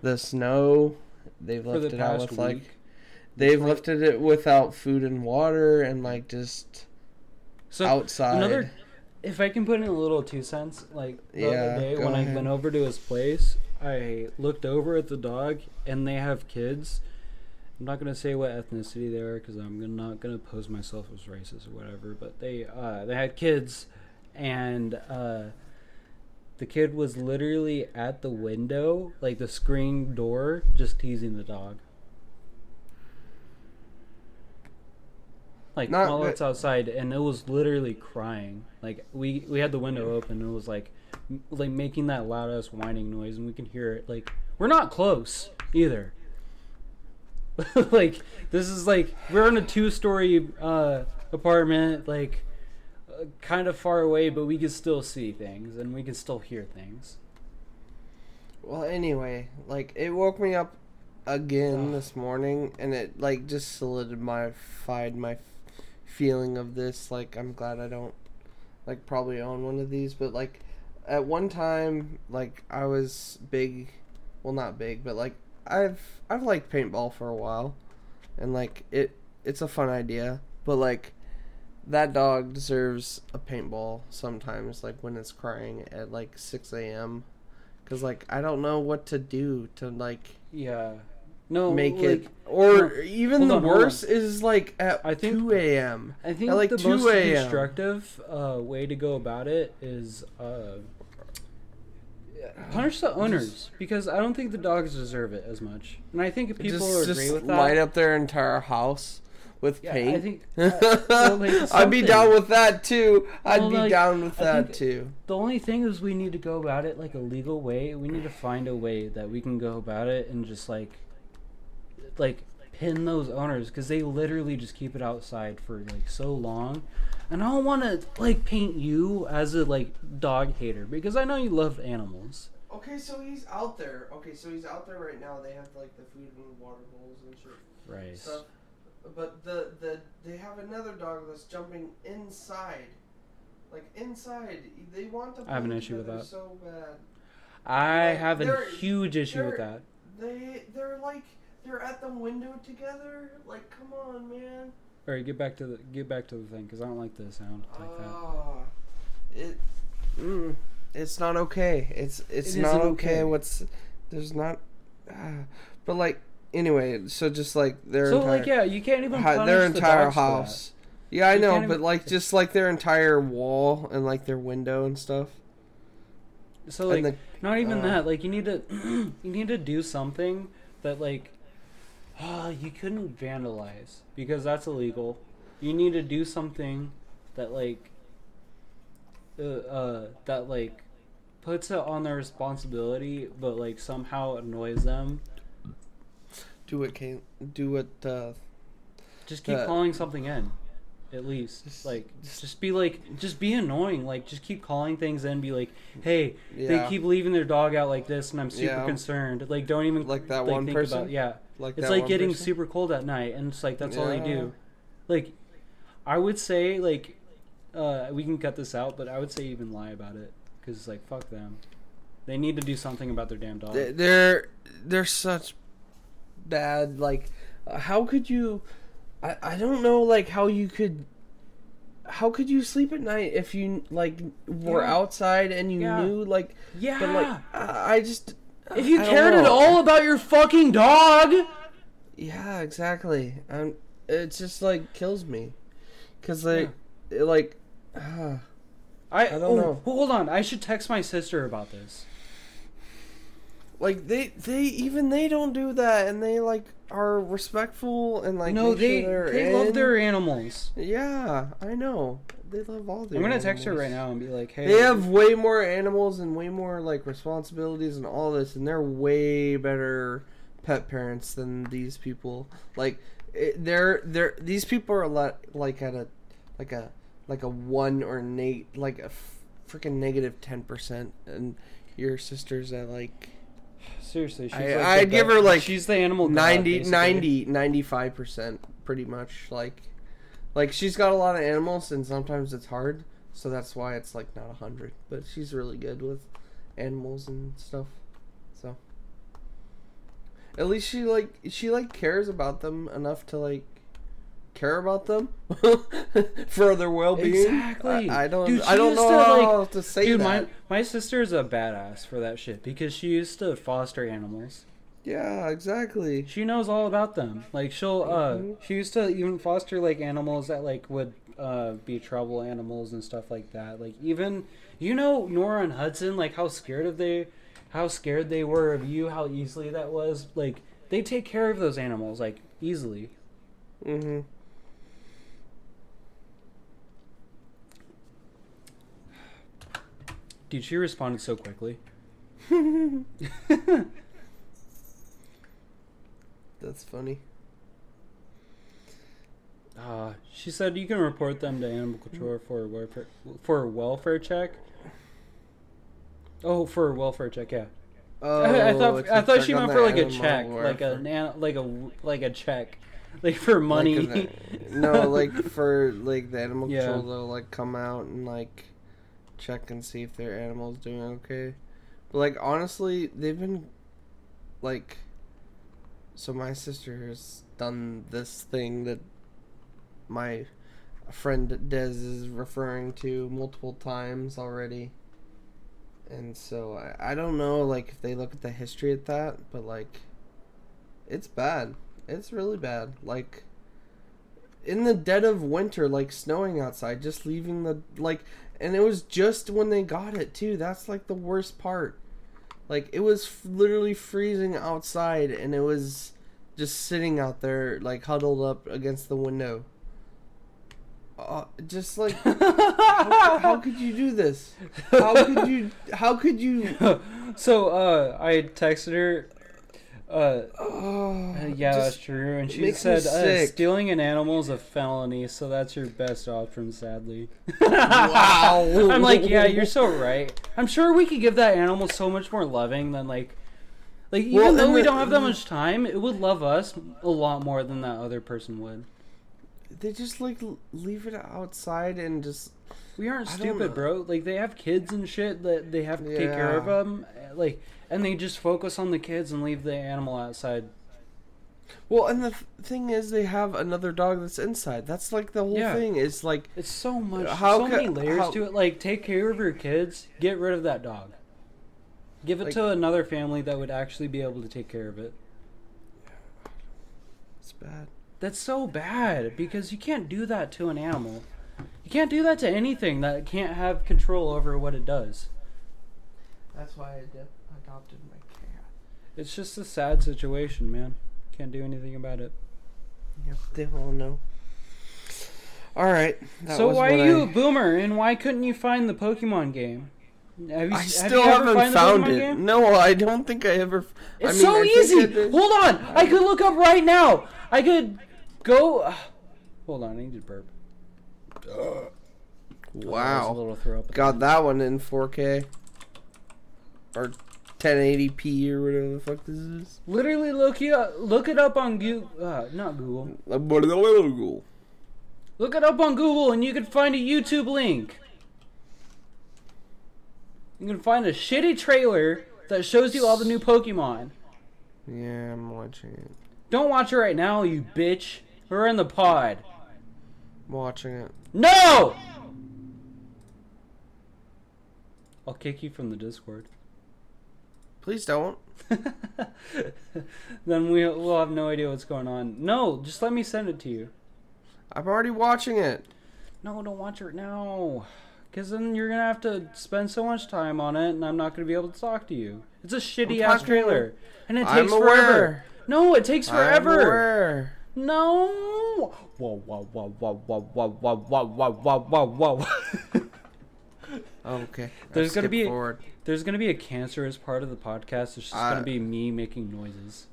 the snow. They've For left the it out past with like they've For- left it without food and water and like just So outside. another, if I can put in a little two cents, like the Yeah, other day when ahead. I went over to his place, I looked over at the dog and they have kids. I'm not gonna say what ethnicity they are because I'm not gonna pose myself as racist or whatever. But they uh, they had kids, and uh, the kid was literally at the window, like the screen door, just teasing the dog. Like Not while it's outside, and it was literally crying. Like we we had the window open, and it was like like making that loud ass whining noise, and we can hear it. Like we're not close either. like this is like we're in a two story uh, apartment, like uh, kind of far away, but we can still see things and we can still hear things. Well, anyway, like it woke me up again Ugh. this morning, and it like just solidified my f- feeling of this. Like I'm glad I don't like probably own one of these, but like at one time, like I was big, well not big, but like I've I've liked paintball for a while, and like it it's a fun idea, but like that dog deserves a paintball sometimes, like when it's crying at like six a.m. Cause like I don't know what to do to like Yeah. No, make like, it, or no, even the on, worst is like at I think- two a.m. I think At, like, the 2 most constructive uh, way to go about it is uh, punish the owners because I don't think the dogs deserve it as much, and I think if people just agree just with that, light up their entire house with yeah, paint. I think uh, well, like, I'd be down with that too. I'd Well, be like, down with I that too. The only thing is we need to go about it like a legal way. We need to find a way that we can go about it and just like, like pin those owners because they literally just keep it outside for like so long. And I don't want to like paint you as a like dog hater because I know you love animals. Okay, so he's out there. Okay, so he's out there right now. They have like the food and water bowls and shit. Right. stuff. But the the they have another dog that's jumping inside, like inside. They want to. I have an issue with that. So bad. I Like, have a huge issue with that. They they're like they're at the window together. Like, come on, man. All right, get back to the get back to the thing because I don't like the sound like that. Ah, it. Mm, it's not okay. It's it's It not okay. okay. What's there's not. Uh, but like anyway, so just like their So entire, like yeah, you can't even hi- punish their the entire that. house. Yeah, I You know, but even- like just like their entire wall and like their window and stuff. So like the, Not even Uh, that. Like you need to you need to do something that like ah you couldn't vandalize because that's illegal. You need to do something that like uh, uh that like puts it on their responsibility but like somehow annoys them. Do what can do what uh, Just keep Uh, calling something in. At least. Just- like just- just be like just be annoying. Like just keep calling things in be like hey yeah. they keep leaving their dog out like this and I'm super Yeah. concerned. Like don't even like that like, one think person? About yeah. Like it's that like one getting person? super cold at night and it's like that's all they do. Like i would say like uh we can cut this out but i would say even lie about it because it's like fuck them. They need to do something about their damn dog. They're they're such bad like uh, how could you I, I don't know like how you could how could you sleep at night if you like were Yeah. outside and you Yeah. knew like yeah but like I, I just if you I cared at all about your fucking dog yeah exactly I'm. it just like kills me because like it, like ah. i, don't oh, know. hold on i should text my sister about this like they they even they don't do that and they like are respectful and like no they sure they love their animals Yeah, I know. They love all their i'm gonna text her right now and be like hey They have way more animals and way more like responsibilities and all this, and they're way better pet parents than these people. Like, it, they're they're these people are a lot like at a like a like a one or nate like a freaking negative ten percent, and your sister's at like Seriously, she's I- like I'd give her, like, she's the animal god, 90, basically. 90, 95 percent, pretty much. Like, like she's got a lot of animals, and sometimes it's hard, so that's why it's like not a hundred. But she's really good with animals and stuff. So, at least she like she like cares about them enough to like care about them for their well being. Exactly. I, I don't. Dude, I don't know to, like- how to say Dude, that. my my sister's a badass for that shit because she used to foster animals. Yeah, exactly. She knows all about them. Like she'll uh Mhm. she used to even foster like animals that like would uh be trouble animals and stuff like that. Like even you know Nora and Hudson like how scared of they how scared they were of you, how easily that was. Like they take care of those animals like easily. Mm-hmm. Dude, she responded so quickly. That's funny. Uh, she said you can report them to animal control for a welfare for a welfare check. Oh, for a welfare check, yeah. Oh, I, I thought I thought she meant for like a check, like a like a like a check, like for money. Like no, like for like the animal Yeah. control, they'll like come out and like check and see if their animal's doing okay. But like honestly, they've been like. So my sister has done this thing that my friend Des is referring to multiple times already. And so I, I don't know like if they look at the history at that, but like it's bad. It's really bad. Like in the dead of winter, like snowing outside, just leaving the like and it was just when they got it too. That's like the worst part. Like it was f- literally freezing outside and it was just sitting out there like huddled up against the window. Uh, just like how, how could you do this? How could you how could you so uh, I texted her. Uh, oh, uh, yeah, that's true, and she said uh, stealing an animal is a felony, so that's your best option, sadly. Wow. I'm like, yeah, you're so right. I'm sure we could give that animal so much more loving than like, like even Well, though we the- don't have that much time, it would love us a lot more than that other person would. they just like leave it outside and just We aren't stupid, bro. Like they have kids and shit that they have to take care of them, like, and they just focus on the kids and leave the animal outside. well and the th- thing is they have another dog that's inside that's like the whole Yeah. thing is like It's so much, How so ca- many layers how- to it. Like, take care of your kids, get rid of that dog, give it Like- to another family that would actually be able to take care of it. it's bad That's so bad because you can't do that to an animal. You can't do that to anything that can't have control over what it does. that's why i ad- adopted my cat It's just a sad situation, man. Can't do anything about it. yep they all know all right that so was why are you I- a boomer and why couldn't you find the Pokemon game? Have you, I have still you haven't find found it. game? No, I don't think I ever. f- I It's mean, so I easy. Hold on, I could look up right now. I could go. hold on, I need to burp. Oh, a Wow, little throw up. got that one in 4K or 1080p or whatever the fuck this is. Literally look it up, look it up on Google. Uh, not Google. Google. Look it up on Google and you can find a YouTube link. You can find a shitty trailer that shows you all the new Pokemon. Yeah, I'm watching it. Don't watch it right now, you bitch. We're in the pod. I'm watching it. No! I'll kick you from the Discord. Please don't. then we, we'll have no idea what's going on. No, just let me send it to you. I'm already watching it. No, don't watch it now. Because then you're going to have to spend so much time on it, and I'm not going to be able to talk to you. It's a shitty I'm ass trailer. And it takes forever. No, it takes forever. No. Whoa, whoa, whoa, whoa, whoa, whoa, whoa, whoa, whoa, whoa, whoa. Oh, okay. There's I'll gonna be- forward. There's going to be a cancerous part of the podcast. It's just I- going to uh, be me making noises.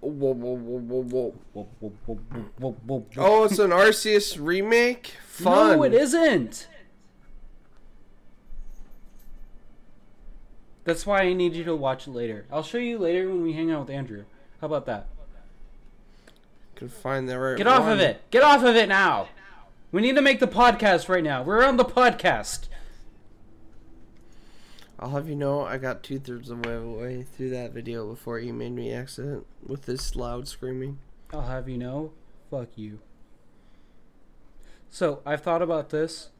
Whoa, whoa, whoa, whoa, whoa. Whoa, whoa, whoa, whoa, whoa, whoa, whoa. Oh, it's an Arceus remake. Fun. No, it isn't. That's why I need you to watch it later. I'll show you later when we hang out with Andrew. How about that? Could find the right. Get off one. of it. Get off of it now. We need to make the podcast right now. We're on the podcast. I'll have you know, I got two thirds of the way through that video before you made me accident with this loud screaming. I'll have you know, fuck you. So I've thought about this.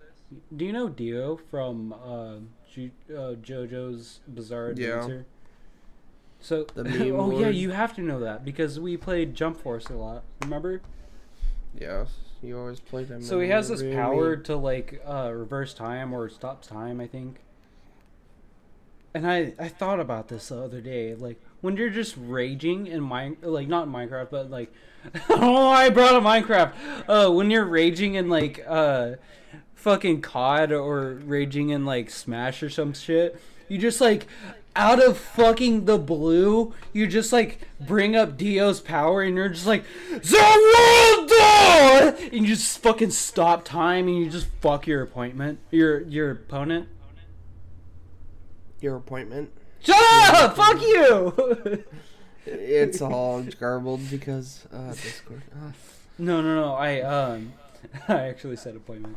Do you know Dio from uh, Ju- uh, JoJo's Bizarre Adventure? Yeah. So, The meme oh yeah, you have to know that because we played Jump Force a lot. Remember? Yes, you always play them. So he has this power to like uh, reverse time or stop time, I think. And I I thought about this the other day, like when you're just raging in mine, like not in Minecraft, but like why I brought up Minecraft. Uh, when you're raging in like uh, fucking COD or raging in like Smash or some shit, you just like out of fucking the blue, you just like bring up Dio's power and you're just like door! and you just fucking stop time and you just fuck your appointment, your your opponent. Your appointment. Shut up! Fuck you! It's all garbled because uh, Discord. Uh, no, no, no. I um, I actually said appointment.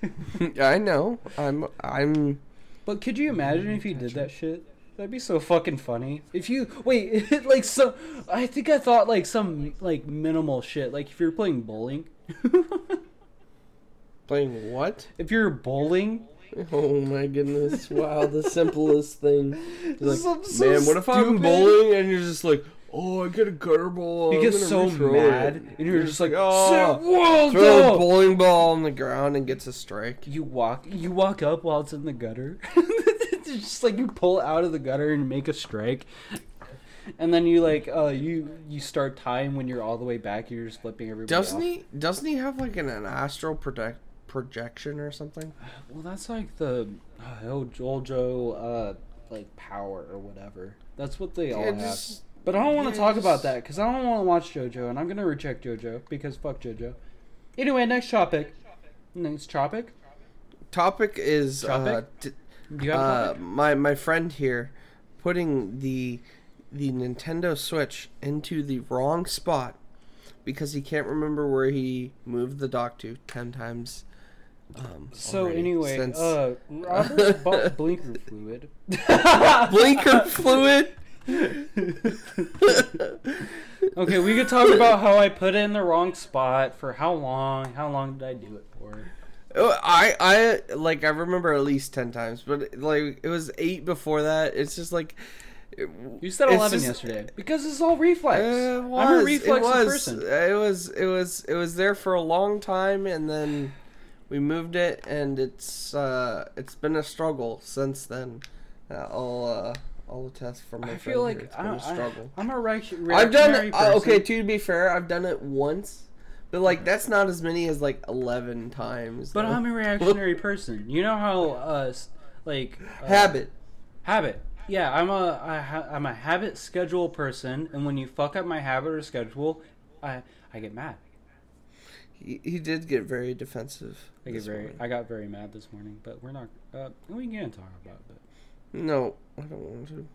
I know. I'm. I'm. But could you imagine if you did that shit? That'd be so fucking funny. If you wait, like some, I think I thought like some like minimal shit. Like if you're playing bowling, Playing what? if you're bowling, Oh my goodness! Wow, the simplest thing. Like, So- so man, what if I'm bowling and you're just like, oh, I get a gutter ball. you I'm get so mad, it." and you're just like, oh, "World throw a bowling ball on the ground and gets a strike. You walk, you walk up while it's in the gutter. it's just like you pull it out of the gutter and make a strike, and then you like, uh, you you start time when you're all the way back. You're just flipping everybody. Doesn't off. he? Doesn't he have like an, an astral project projection or something? Well, that's like the uh, old Jojo, uh, like power or whatever. That's what they all Yeah, have. just- But I don't want to yeah, talk about that because I don't want to watch JoJo, and I'm gonna reject JoJo because fuck JoJo. Anyway, next topic. Next topic. Topic is uh, Topic? Do you have uh, my my friend here putting the the Nintendo Switch into the wrong spot because he can't remember where he moved the dock to ten times. Um, So already anyway, since- uh, Robert bought blinker fluid. blinker fluid. Okay, we could talk about how I put it in the wrong spot for how long. How long did I do it for? Oh, I I like I remember at least ten times, but like it was eight before that. It's just like it- You said eleven just- yesterday because it's all reflex. Uh, it was, I'm a reflex it was, person. It was it was it was there for a long time, and then we moved it, and it's uh it's been a struggle since then. Uh, I'll uh, I'll attest from my I feel here, like it's I, been a struggle. I, am a right, I've done reactionary it. Uh, okay, to be fair, I've done it once, but like that's not as many as like eleven times. But though. I'm a reactionary person. You know how uh like uh, habit. habit. Yeah, I'm a I ha- I'm a habit schedule person, and when you fuck up my habit or schedule, I I get mad. He, he did get very defensive. I get very morning. I got very mad this morning, but we're not. Uh, we can talk about it. No, I don't want to.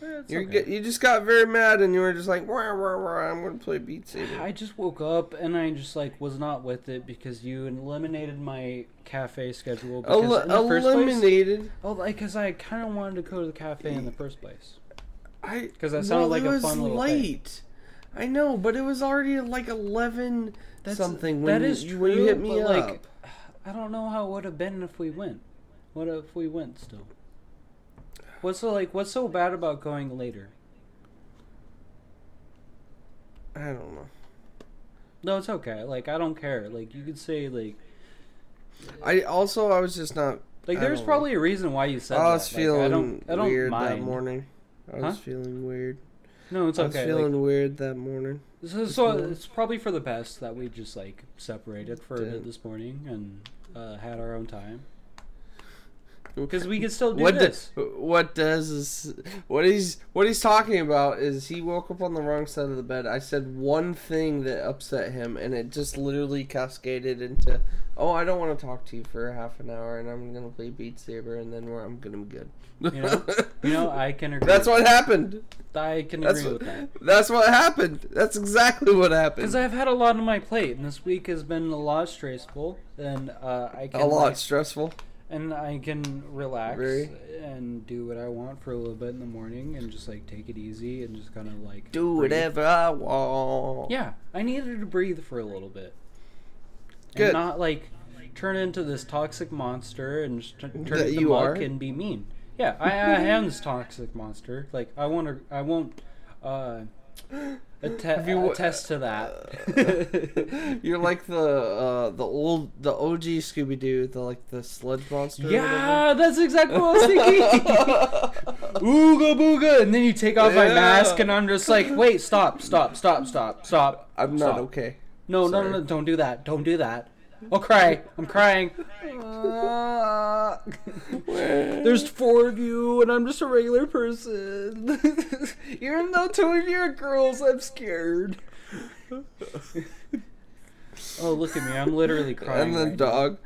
Eh, You okay. get you just got very mad and you were just like, wah, wah, wah, I'm gonna play Beat Saber. I just woke up and I just like was not with it because you eliminated my cafe schedule. Because El- in the first place, eliminated. oh, like because I kind of wanted to go to the cafe in the first place. I because that sounded like it a was fun little thing. late. I know, but it was already like eleven something that when is you, true. when you hit me but, up. like, I don't know how it would have been if we went. What if we went still? What's so like? What's so bad about going later? I don't know. No, it's okay. Like I don't care. Like you could say like I also I was just not. like there's probably a reason why you said I that. was Like, feeling I don't. I don't weird mind. that morning. I was Huh? feeling weird. No, it's I was okay. feeling Like, weird that morning. so, so it's probably for the best that we just like separated for a bit this morning and uh, had our own time. Because we can still do what this. do- what does is what he's what he's talking about is he woke up on the wrong side of the bed. I said one thing that upset him, and it just literally cascaded into, "Oh, I don't want to talk to you for half an hour, and I'm gonna play Beat Saber, and then we're, I'm gonna be good." You know? You know, I can agree. That's what happened. I can That's agree what, with that. that's what happened. That's exactly what happened. Because I've had a lot on my plate, and this week has been a lot stressful, and uh, I can A lot like, stressful. And I can relax Very. and do what I want for a little bit in the morning, and just like take it easy and just kind of like Do breathe. whatever I want. Yeah, I needed to breathe for a little bit. Good. And not like turn into this toxic monster and just t- turn That into you muck are? and be mean. Yeah, I, I am this toxic monster. Like I want to, I won't uh, atte- Have you- attest to that. You're like the uh, the old the OG Scooby Doo, the like the sludge monster. yeah, that's exactly what I was thinking. Ooga booga, and then you take off my mask, and I'm just like, wait, stop, stop, stop, stop, stop. I'm not stop. okay. No, no, no, no, don't do that. Don't do that. I'll cry. I'm crying. There's four of you, and I'm just a regular person. Even though two of you are girls, I'm scared. oh, look at me. I'm literally crying. and the right now. dog,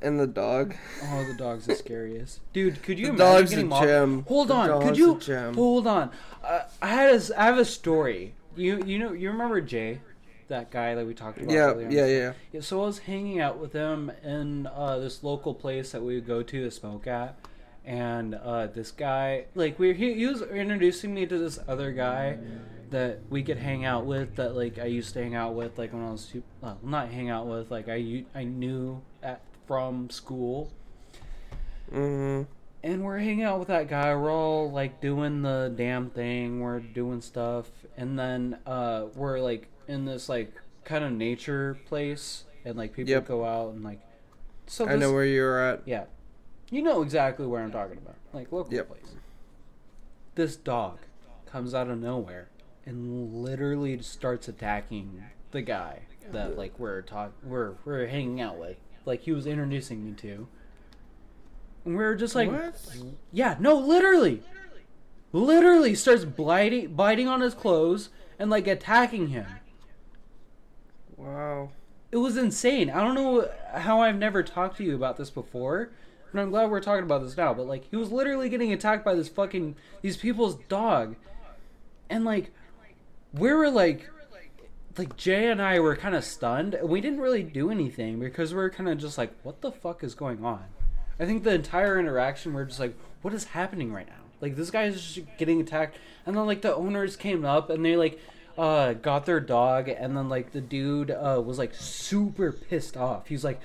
and the dog. Oh, the dog's the scariest. Dude, could you The imagine dog's a getting mobbed? gem. Hold The on. dog's Could a you gem. hold on? Uh, I had a, s- I have a story. You you know you remember Jay, that guy that we talked about. Yeah, earlier yeah, yeah. yeah, so I was hanging out with him in uh, this local place that we would go to to smoke at, and uh, this guy, like, we he, he was introducing me to this other guy that we could hang out with. That like I used to hang out with, like when I was too, well, not hang out with, like I I knew at from school, Mm-hmm. and we're hanging out with that guy. We're all like doing the damn thing. We're doing stuff, and then uh, we're like in this like kind of nature place, and like people Yep. go out and like. So I know where you're at. Yeah, you know exactly where I'm talking about, like local Yep. place. This dog comes out of nowhere and literally starts attacking the guy that like we're talk we're we're hanging out with. Like he was introducing me to. And we were just like, What? yeah, no, literally, literally starts biting biting on his clothes and like attacking him. Wow. It was insane. I don't know how I've never talked to you about this before, but I'm glad we're talking about this now. But like, he was literally getting attacked by this fucking these people's dog, and like, we were like, like Jay and I were kind of stunned. We didn't really do anything because we are kind of just like, what the fuck is going on? I think the entire interaction we are just like, what is happening right now? Like this guy is just getting attacked, and then like the owners came up and they like uh got their dog, and then like the dude uh was like super pissed off. He's like.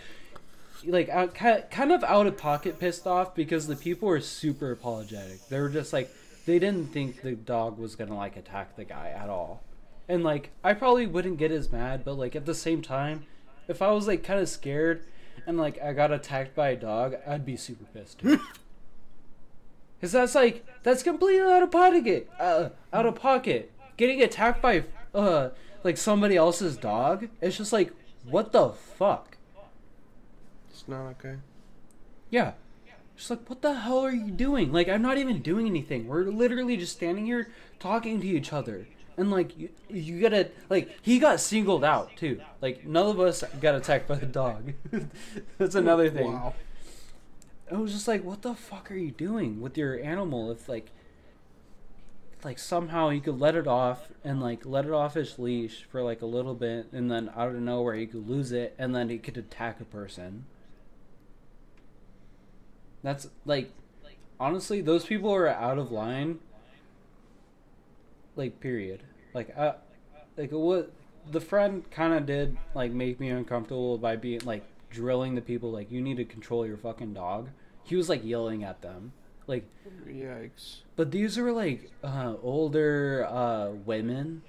Like out, kind of out of pocket pissed off because the people were super apologetic. They were just like they didn't think the dog was gonna like attack the guy at all. And like I probably wouldn't get as mad, but like at the same time, if I was like kind of scared and like I got attacked by a dog, I'd be super pissed. Cause that's like that's completely out of pocket. Uh, out of pocket. Getting attacked by uh like somebody else's dog. It's just like what the fuck. It's not okay. Yeah. Just like, what the hell are you doing? Like, I'm not even doing anything. We're literally just standing here talking to each other. And, like, you, you gotta, like, he got singled out, too. Like, none of us got attacked by the dog. That's another thing. Wow. I was just like, what the fuck are you doing with your animal if, like, like somehow he could let it off and like let it off his leash for like a little bit and then out of nowhere he could lose it and then he could attack a person. That's like honestly those people are out of line. Like period. Like uh like what the friend kind of did like make me uncomfortable by being like drilling the people like you need to control your fucking dog. He was like yelling at them like Yikes. but these are like uh, older uh, women,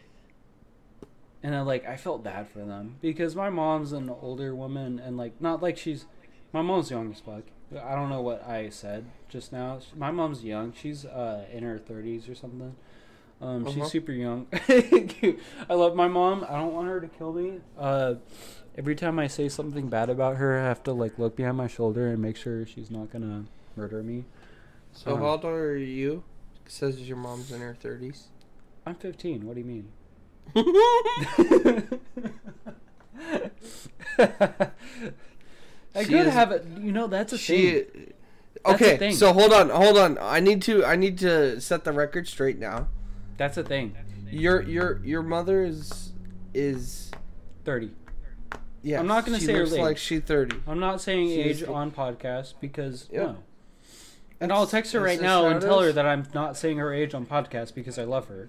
and I like I felt bad for them because my mom's an older woman, and like not like she's my mom's young as fuck. I don't know what I said just now. My mom's young. She's uh, in her thirties or something. Um, Uh-huh. She's super young. I love my mom. I don't want her to kill me. Uh, every time I say something bad about her, I have to like look behind my shoulder and make sure she's not gonna murder me. So how old are you? says your mom's in her thirties. I'm 15. What do you mean? I She could is- have it. You know, that's a she. thing. That's the Okay, thing. so hold on, hold on. I need to, I need to set the record straight now. That's a thing. Your, your, your mother is, is. 30. Yeah, I'm not gonna she say her looks age. like she thirty. I'm not saying She's- age on podcast because Yep. no. And I'll text her right now and tell her that I'm not saying her age on podcast because I love her.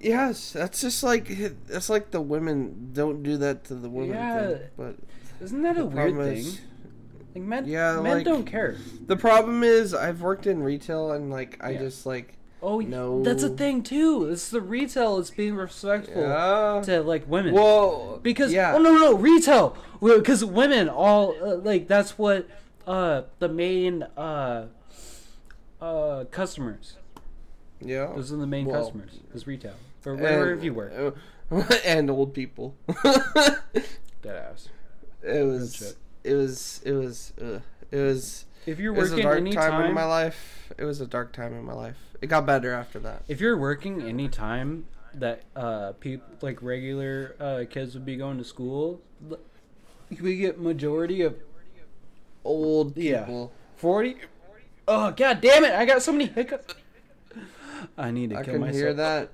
Yes, that's just like that's like the women don't do that to the women Yeah. thing. But Isn't that a weird thing? is- Like men, Yeah, men like- don't care. the problem is I've worked in retail and like I Yeah. just like Oh, No. that's a thing too. It's the retail. It's being respectful yeah. to like women. Well, because yeah, oh no no retail because women all uh, like that's what uh the main uh uh customers yeah, those are the main Well, customers is retail for wherever and, you work uh, and old people. dead ass it was, it was, it was, ugh. it was. if you're It was a working dark any time, in my life. It was a dark time in my life. It got better after that. if you're working any time that uh people like regular uh kids would be going to school we get majority of Old Yeah. people. 40 oh god damn it. I got so many hiccups. I need to I kill can myself. hear that.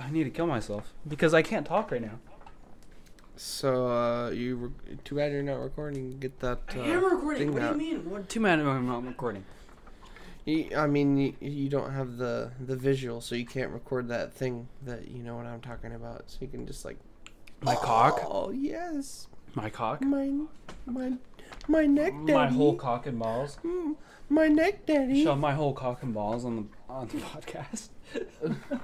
i need to kill myself because i can't talk right now. So uh, you re- too bad you're not recording. Get that. Uh, i am recording. what do you mean? What? Too bad i'm not recording. You, I mean, you, you don't have the the visual, so you can't record that thing that you know what I'm talking about. So you can just like my cock? Oh yes, my cock? Mine. my my neck, daddy. my whole cock and balls Mm, my neck, daddy. show my whole cock and balls on the on the podcast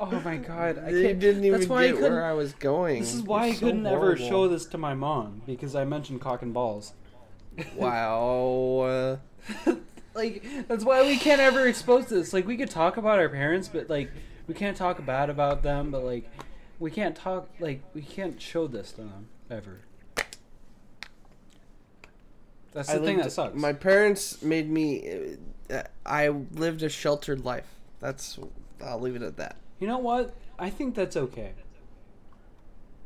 oh my god i They can't didn't even that's why get couldn't- where I was going. This is why I You're so couldn't ever show this to my mom because I mentioned cock and balls. Wow. Like that's why we can't ever expose this. Like we could talk about our parents, but like we can't talk bad about them. But like we can't talk like we can't show this to them ever. That's the I thing lived- that sucks. My parents made me. Uh, I lived a sheltered life. That's. I'll leave it at that. you know what? I think that's okay.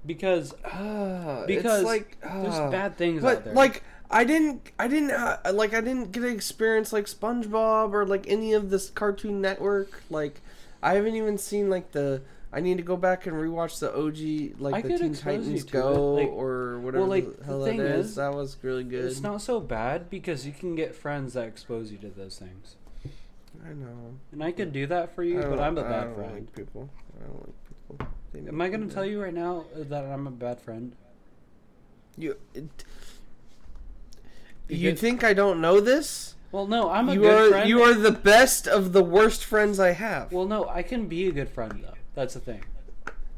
Because Uh, because it's like there's uh, bad things out But there. like I didn't, I didn't uh, like I didn't get to experience like SpongeBob or like any of this Cartoon Network. Like I haven't even seen like the. I need to go back and rewatch the OG like I the Teen Titans Go like- or whatever like, the the hell thing that is. is, That was really good. it's not so bad because you can get friends that expose you to those things. I know. And I could do that for you, but I'm a bad don't friend. Like people. I don't like people. They Am I gonna tell you right now that I'm a bad friend? You. It, you think I don't know this? Well, no, I'm a you good are friend. you are the best of the worst friends I have. Well, no, I can be a good friend though. That's the thing.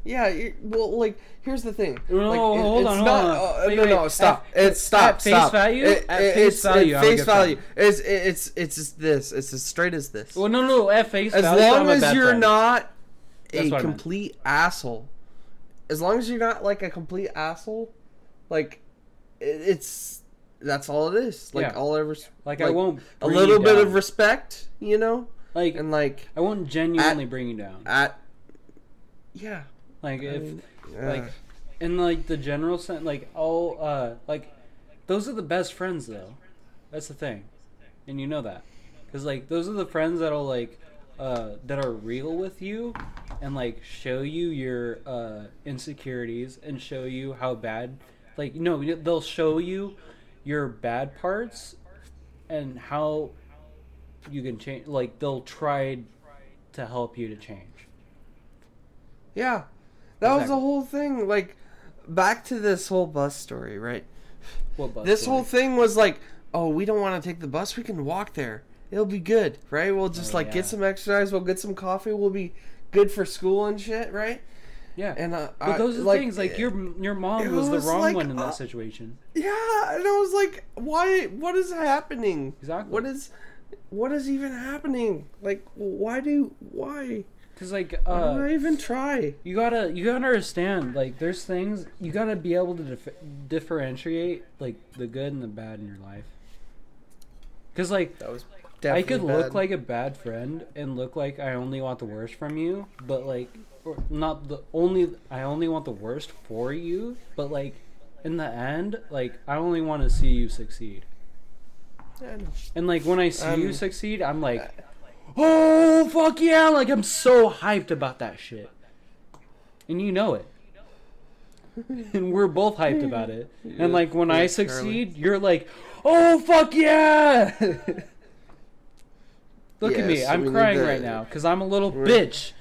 yeah, well, like here's the thing. No, like, hold it's on, hold not, on. uh, Wait, no, no, stop. At- it's stop. at face stop. value? It- At face it's, value, At face value. It's it's it's just this. It's as straight as this. Well, no, no, at face as value, As long as you're friend. not That's a what I meant. complete asshole. As long as you're not like a complete asshole, like it, it's that's all it is. Like Yeah. all ever like, I won't a little bit of respect, you know, like and like I won't genuinely bring you down. at yeah, Like I if mean, like uh, in like the general sense, like all uh, like those are the best friends though. That's the thing, and you know that, because like those are the friends that'll like uh, that are real with you, and like show you your uh, insecurities and show you how bad, like no they'll show you your bad parts and how you can change. Like they'll try to help you to change. Yeah, that was the whole thing. Like back to this whole bus story, right? What bus this story? whole thing was like, oh, we don't want to take the bus. We can walk there. It'll be good, right? We'll just Oh, like yeah. get some exercise. We'll get some coffee. We'll be good for school and shit, right? yeah. And uh, But those are like, things like your your mom it was, the wrong like, one in that uh, situation. Yeah, and I was like, why? What is happening? Exactly. What is, what is even happening? Like, why do why? Because like Why do I uh, even try? you gotta you gotta understand like there's things you gotta be able to dif- differentiate like the good and the bad in your life. Because like That was I could bad. look like a bad friend and look like I only want the worst from you, but like or not the only I only want the worst for you, but like in the end, like I only want to see you succeed. Yeah, And like when I see you Um, succeed, I'm like, "Oh, fuck yeah." Like I'm so hyped about that shit. And you know it. and we're both hyped about it. Yeah, And like when I succeed, you're like, "Oh, fuck yeah." Look at me. I'm crying right now cuz I'm a little We're- bitch.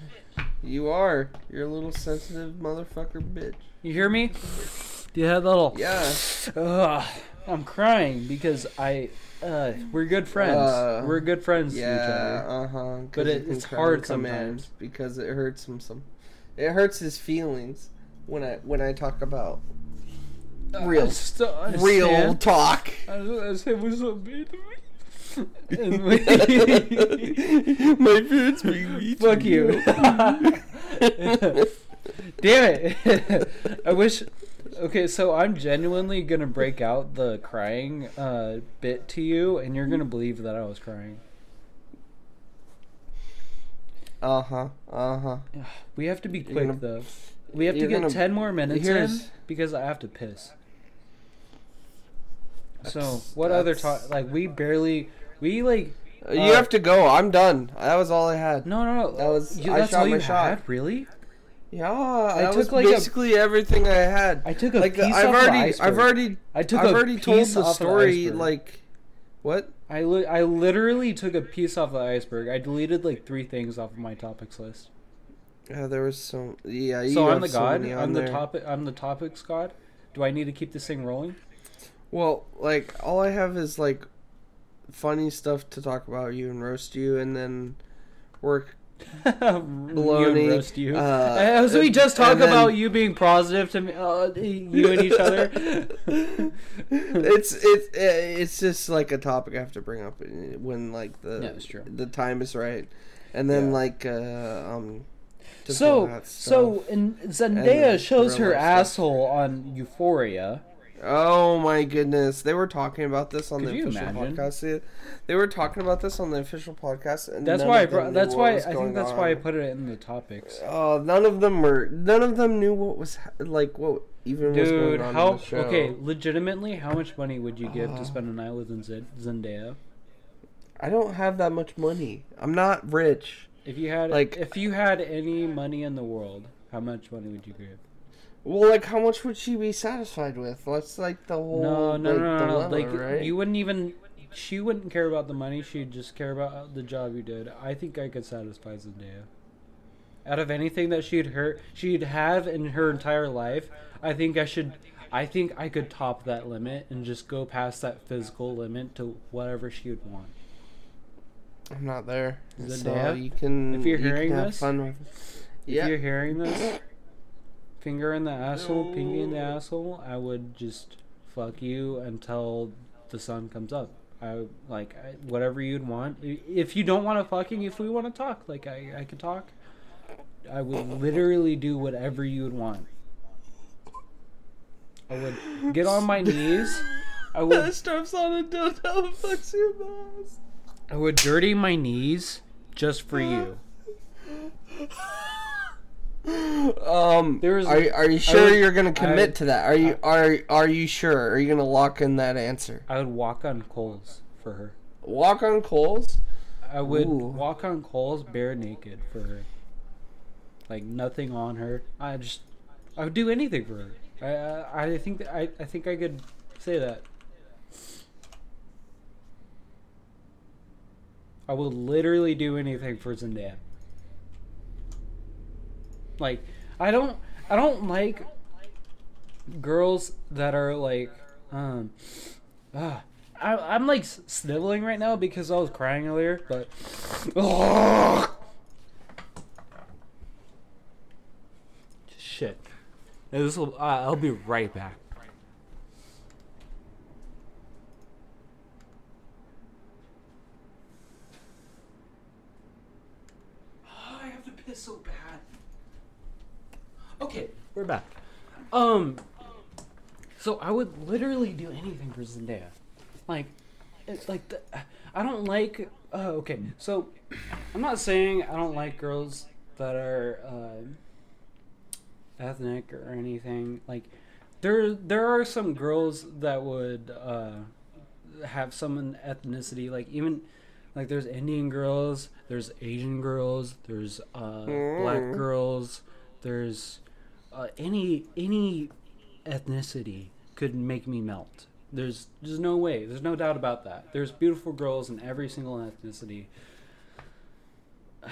You are. You're a little sensitive motherfucker bitch. You hear me? Do you have that little Yeah. Ugh, I'm crying because I uh we're good friends. Uh, we're good friends to each Yeah, other. uh huh. But it- it's hard sometimes. because it hurts him some. It hurts his feelings when I when I talk about Real- I still real understand. talk. I, I said was so mean to me. And My we- parents being mean to Fuck you. Damn it! I wish. Okay, so I'm genuinely gonna break out the crying uh, bit to you, and you're gonna believe that I was crying. Uh huh. Uh huh. We have to be quick gonna- though. We have to get gonna- ten more minutes in because I have to piss. So what other talk? Like we barely, we like. You Uh, have to go. I'm done. That was all I had. No, no, no. That was- You, I that's shot all my you shot. had, really? Yeah, that took was like a- basically everything I had. I took a like piece I've off the already, iceberg. I've already, I took I've a already told the the story. iceberg. like, what? I li- I literally took a piece off the iceberg. I deleted like three things off of my topics list. Yeah, there was some. Yeah, you so I'm the so god. I'm the there. topic. I'm the topics god. Do I need to keep this thing rolling? Well, like all I have is like funny stuff to talk about you and roast you, and then work. Baloney. roast you. uh, As we just talk and then- about you being positive to me, uh, you and each other. it's it's it's just like a topic I have to bring up when like the Yeah, the time is right, and then Yeah. like uh, um. So so and And Zendaya then shows her asshole on Euphoria. Oh my goodness! They were talking about this on Could the official imagine? podcast. They- were talking about this on the official podcast, and That's why. I brought, that's why I think that's why I put it in the topics. Oh, none of them were. None of them knew what was like. What even was going on how in okay? Legitimately, how much money would you give Uh. to spend a night with Zen- Zendaya? I don't have that much money. I'm not rich. If you had Like- if you had any money in the world, how much money would you give? Well, like, how much would she be satisfied with? That's like the whole No, no, like, no, no, no. Like right? you wouldn't even. She wouldn't care about the money. She'd just care about the job you did. I think I could satisfy Zendaya. Out of anything that she'd her she'd have in her entire life, I think I should. I think I could top that limit and just go past that physical limit to whatever she would want. I'm not there. So Zendaya, you can. if you're you hearing have this- fun with. If Yeah. you're hearing this, finger in the asshole, pinky in the asshole, I would just fuck you until the sun comes up. I like I, whatever you'd want. If you don't want to fucking, if we want to talk, like I, I could talk. I would literally do whatever you would want. I would get on my knees. I would Steps on a dildo fucks your balls. I would dirty my knees just for you. Um, There was- are are you sure would- you're gonna commit I- to that? Are you are are you sure? Are you gonna lock in that answer? I would walk on coals for her. Walk on coals? I would Ooh. walk on coals bare naked for her. Like nothing on her. I just I would do anything for her. I I, I think that I, I think I could say that. I would literally do anything for Zendaya. Like I don't I don't like girls that are like um ah I, I'm like sniveling right now because I was crying earlier, but shit. This will. Uh, I'll be right back. I have to piss so bad. Okay, we're back. Um, so I would literally do anything for Zendaya. Like, it's like the, I don't like. Uh, okay, so I'm not saying I don't like girls that are uh, ethnic or anything. Like there, there are some girls that would uh, have some ethnicity. Like even like there's Indian girls, there's Asian girls, there's uh, black Mm. girls, there's uh, any any ethnicity could make me melt. There's there's no way. There's no doubt about that. There's beautiful girls in every single ethnicity.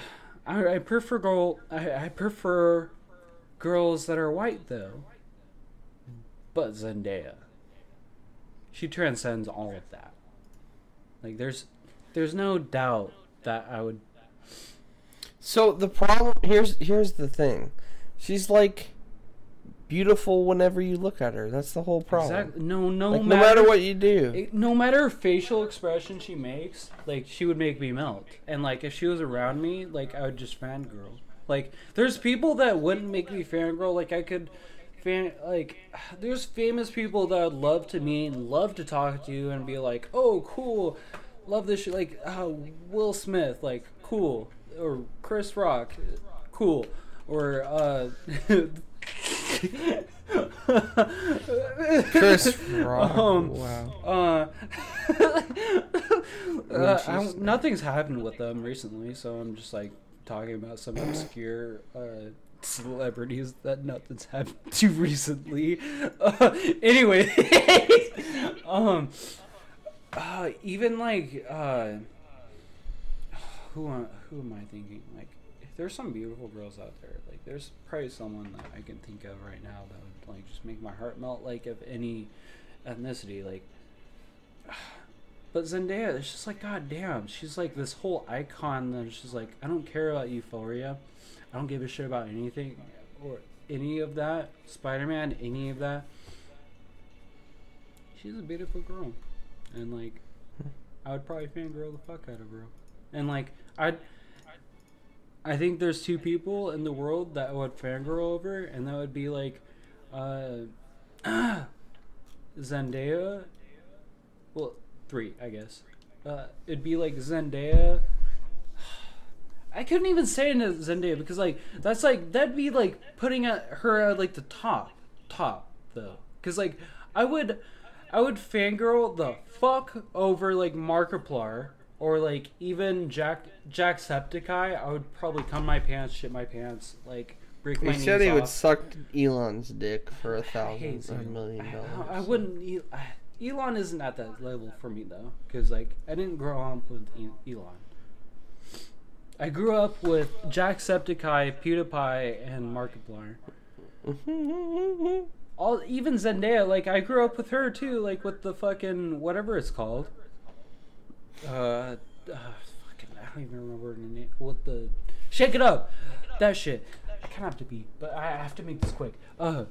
I, I prefer girl. I, I prefer girls that are white though. But Zendaya, she transcends all of that. Like there's there's no doubt that I would. So the problem here's here's the thing, she's like beautiful whenever you look at her. That's the whole problem. Exactly. No, no, Like, matter, no matter what you do. it- no matter facial expression she makes, like she would make me melt. And like if she was around me, like I would just fangirl. Like there's people that wouldn't make me fangirl. Like I could fan like there's famous people that I'd love to meet and love to talk to and be like, oh cool, love this shit. Like uh, Will Smith, like cool, or Chris Rock, cool, or uh. Chris Rock. Um, wow. uh, uh, I nothing's happened with them recently, so I'm just like talking about some obscure uh, celebrities that nothing's happened to recently. Uh, anyway, um, uh, even like uh, who am, who am I thinking? Like, there's some beautiful girls out there. Like, there's probably someone that I can think of right now that would like just make my heart melt. Like, of any ethnicity, like. But Zendaya, it's just like, god damn, she's like this whole icon that she's like, I don't care about Euphoria. I don't give a shit about anything or any of that. Spider Man, any of that. She's a beautiful girl. And like hmm. I would probably fangirl the fuck out of her. And like I'd I think there's two people in the world that I would fangirl over and that would be like uh Zendaya well three, I guess. Uh, it'd be like Zendaya. I couldn't even say into Zendaya because like that's like that'd be like putting her at like the top, top though. Because like I would, I would fangirl the fuck over like Markiplier or like even Jack Jacksepticeye. I would probably cum my pants, shit my pants, like break my He said he would suck Elon's dick for a thousand or a million dollars. I, wouldn't. I- Elon isn't at that level for me though, because like I didn't grow up with Elon. I grew up with Jacksepticeye, PewDiePie, and Markiplier. All even Zendaya, like I grew up with her too, like with the fucking whatever it's called. Uh, uh fucking, I don't even remember the name. What the? Shake it up. That shit. I kind of have to be, but I have to make this quick. Uh,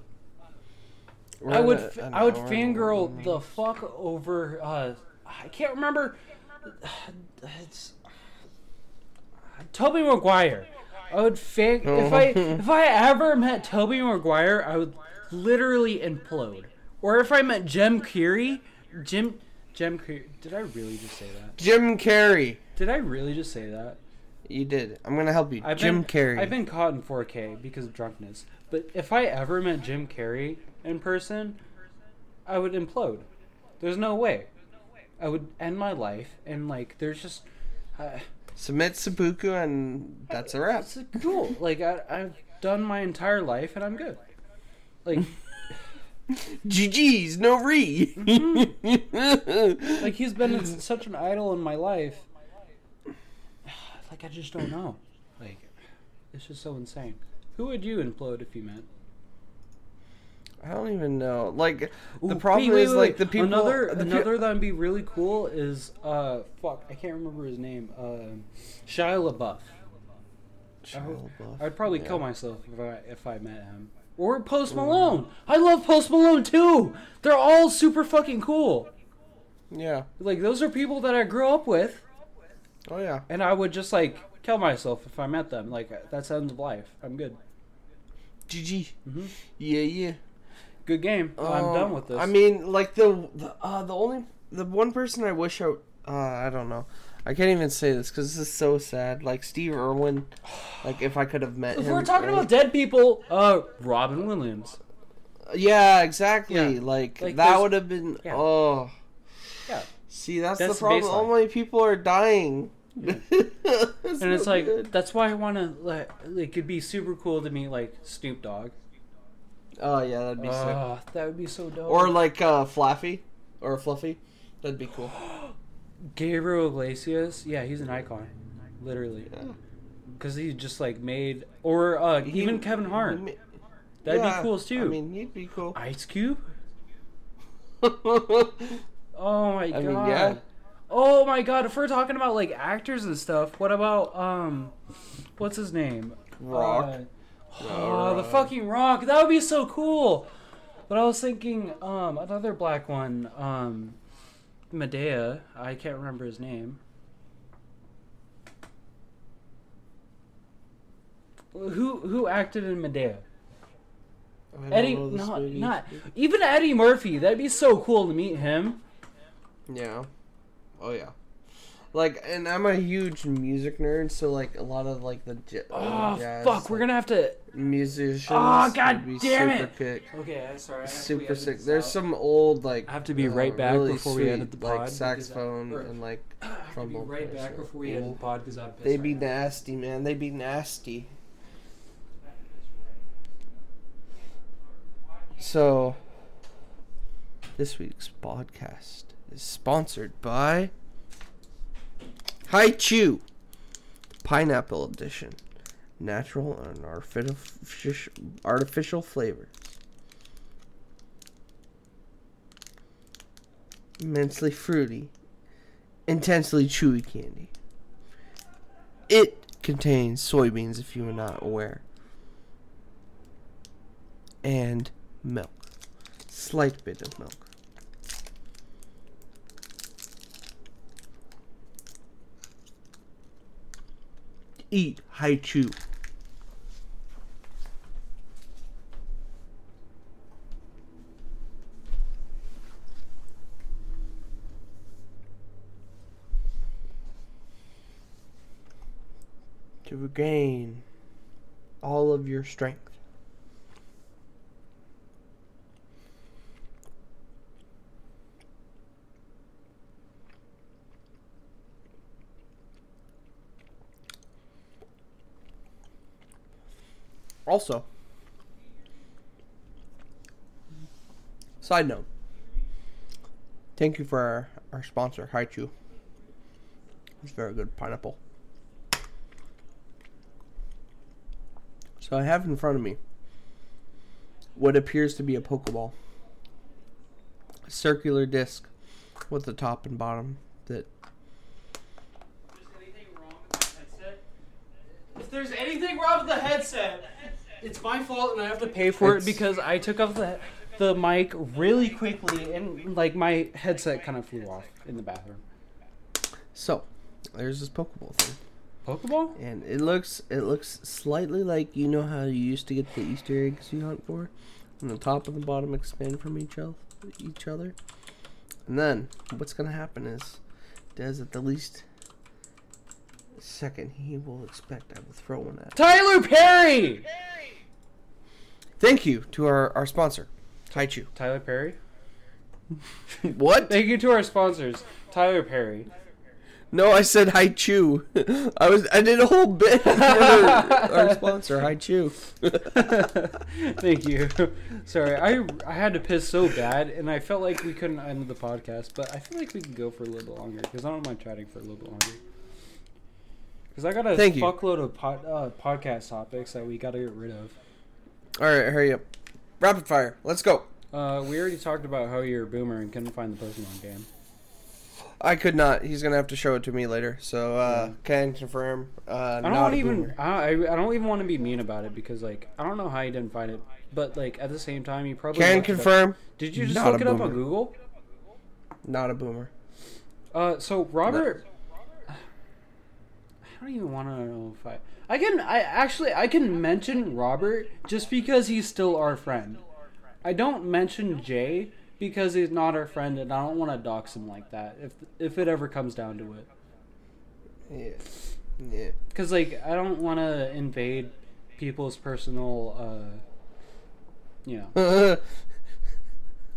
We're I would an I would fangirl the fuck over. Uh, I can't remember. It's Tobey Maguire. I would fang if I if I ever met Tobey Maguire, I would literally implode. Or if I met Jim Carrey, Jim Jim Carrey. Did I really just say that? Jim Carrey. Did I really just say that? You did. I'm gonna help you. I've Jim been, Carrey. I've been caught in 4K because of drunkenness. But if I ever met Jim Carrey in person, I would implode. There's no way. I would end my life, and like, there's just. Uh, Submit Seppuku, and that's a wrap. it's cool. Like, I, I've done my entire life, and I'm good. Like, GG's, no re. Mm-hmm. like he's been such an idol in my life. Like, I just don't know. Like, it's just so insane. Who would you implode if you met? I don't even know. Like the Ooh, problem wait, wait, is wait, like the people. Another the pe- another that'd be really cool is uh fuck I can't remember his name. Uh, Shia LaBeouf. I would, I'd probably LaBeouf, kill myself if I if I met him. Or Post Malone. I love Post Malone too. They're all super fucking cool. Yeah. Like those are people that I grew up with, Oh yeah. and I would just like kill myself if I met them. Like that's end of life. I'm good. GG. hmm Yeah, yeah. Good game. I'm Um, done with this. I mean, like the the uh, the only the one person I wish I uh, I don't know. I can't even say this because this is so sad. Like Steve Irwin, like if I could have met If him. we're talking right? about dead people, uh, Robin Williams. yeah, exactly. Yeah. Like, Like, that would have been. Yeah. Oh, Yeah. see, that's, That's the problem. baseline. Only people are dying. and it's like that's why I want to like it could be super cool to meet like Snoop Dogg. oh yeah, that'd be sick. Ah, that would be so dope. Or like uh, Flaffy or Fluffy. That'd be cool. Gabriel Iglesias. Yeah, he's an icon, literally, Yeah. because he just like made. Or uh, He- even Kevin Hart. ma- That'd Yeah, be cool too. I mean, he'd be cool. Ice Cube. Oh my I god. mean, yeah. Oh my god, if we're talking about like actors and stuff, what about um what's his name? Rock. Uh, oh, the fucking rock. That would be so cool. But I was thinking um another black one, um Madea. I can't remember his name. Who who acted in Madea? Eddie know this no, movie. not even Eddie Murphy. That'd be so cool to meet him. Yeah. Oh yeah. Like, and I'm a huge music nerd, so like a lot of like the j- Oh jazz, fuck, we're gonna have to musicians. Oh, God be damn super it. Kick, Okay, I'm sorry. I super sick. There's out. some old like. I have to be uh, right back really before we edit the pod, Like saxophone I- and like I be trombone right back are before we edit the pod because I'm. They right be now. nasty, man. They'd be nasty. So, this week's podcast is sponsored by Hi Chew Pineapple Edition. Natural and artificial, flavors. Immensely fruity, intensely chewy candy. It contains soybeans, if you are not aware, and milk. Slight bit of milk. Eat Hi Chew. To regain all of your strength. Also, side note. Thank you for our, our sponsor, Hi Chew. It's very good pineapple. So I have in front of me what appears to be a Pokeball. A circular disc with the top and bottom that If there's anything wrong with the headset, it's my fault and I have to pay for It's- it because I took off the the mic really quickly and like my headset kind of flew off in the bathroom. so there's this Pokeball thing. Pokeball? And it looks it looks slightly like you know how you used to get the Easter eggs you hunt for, and the top and the bottom expand from each other. Each other, and then what's gonna happen is, Des at the least second he will expect I will throw one at. Tyler Perry. Thank you to our our sponsor, Hi Chew. Tyler Perry. What? Thank you to our sponsors, Tyler Perry. No, I said Hi Chew. I was I did a whole bit for our sponsor, hi chew. Thank you. Sorry, I I had to piss so bad, and I felt like we couldn't end the podcast, but I feel like we can go for a little bit longer because I don't mind chatting for a little bit longer. Because I got a Thank you. fuckload of pod, uh, podcast topics that we got to get rid of. All right, hurry up. Rapid fire. Let's go. Uh, we already talked about how you're a boomer and couldn't find the Pokemon game. I could not. He's gonna have to show it to me later. So uh, Yeah. can confirm. Uh, I don't even. I, I don't even want to be mean about it because like I don't know how you didn't find it, but like at the same time you probably Can looked it up- confirm. Did you just not look it up on. Google? Not a boomer. Uh, so Robert, I don't even want to know if I. I can. I actually I can mention Robert just because he's still our friend. I don't mention Jay because he's not our friend, and I don't want to dox him like that. If if it ever comes down to it, Yeah. Yeah. because like I don't want to invade people's personal, uh, you know,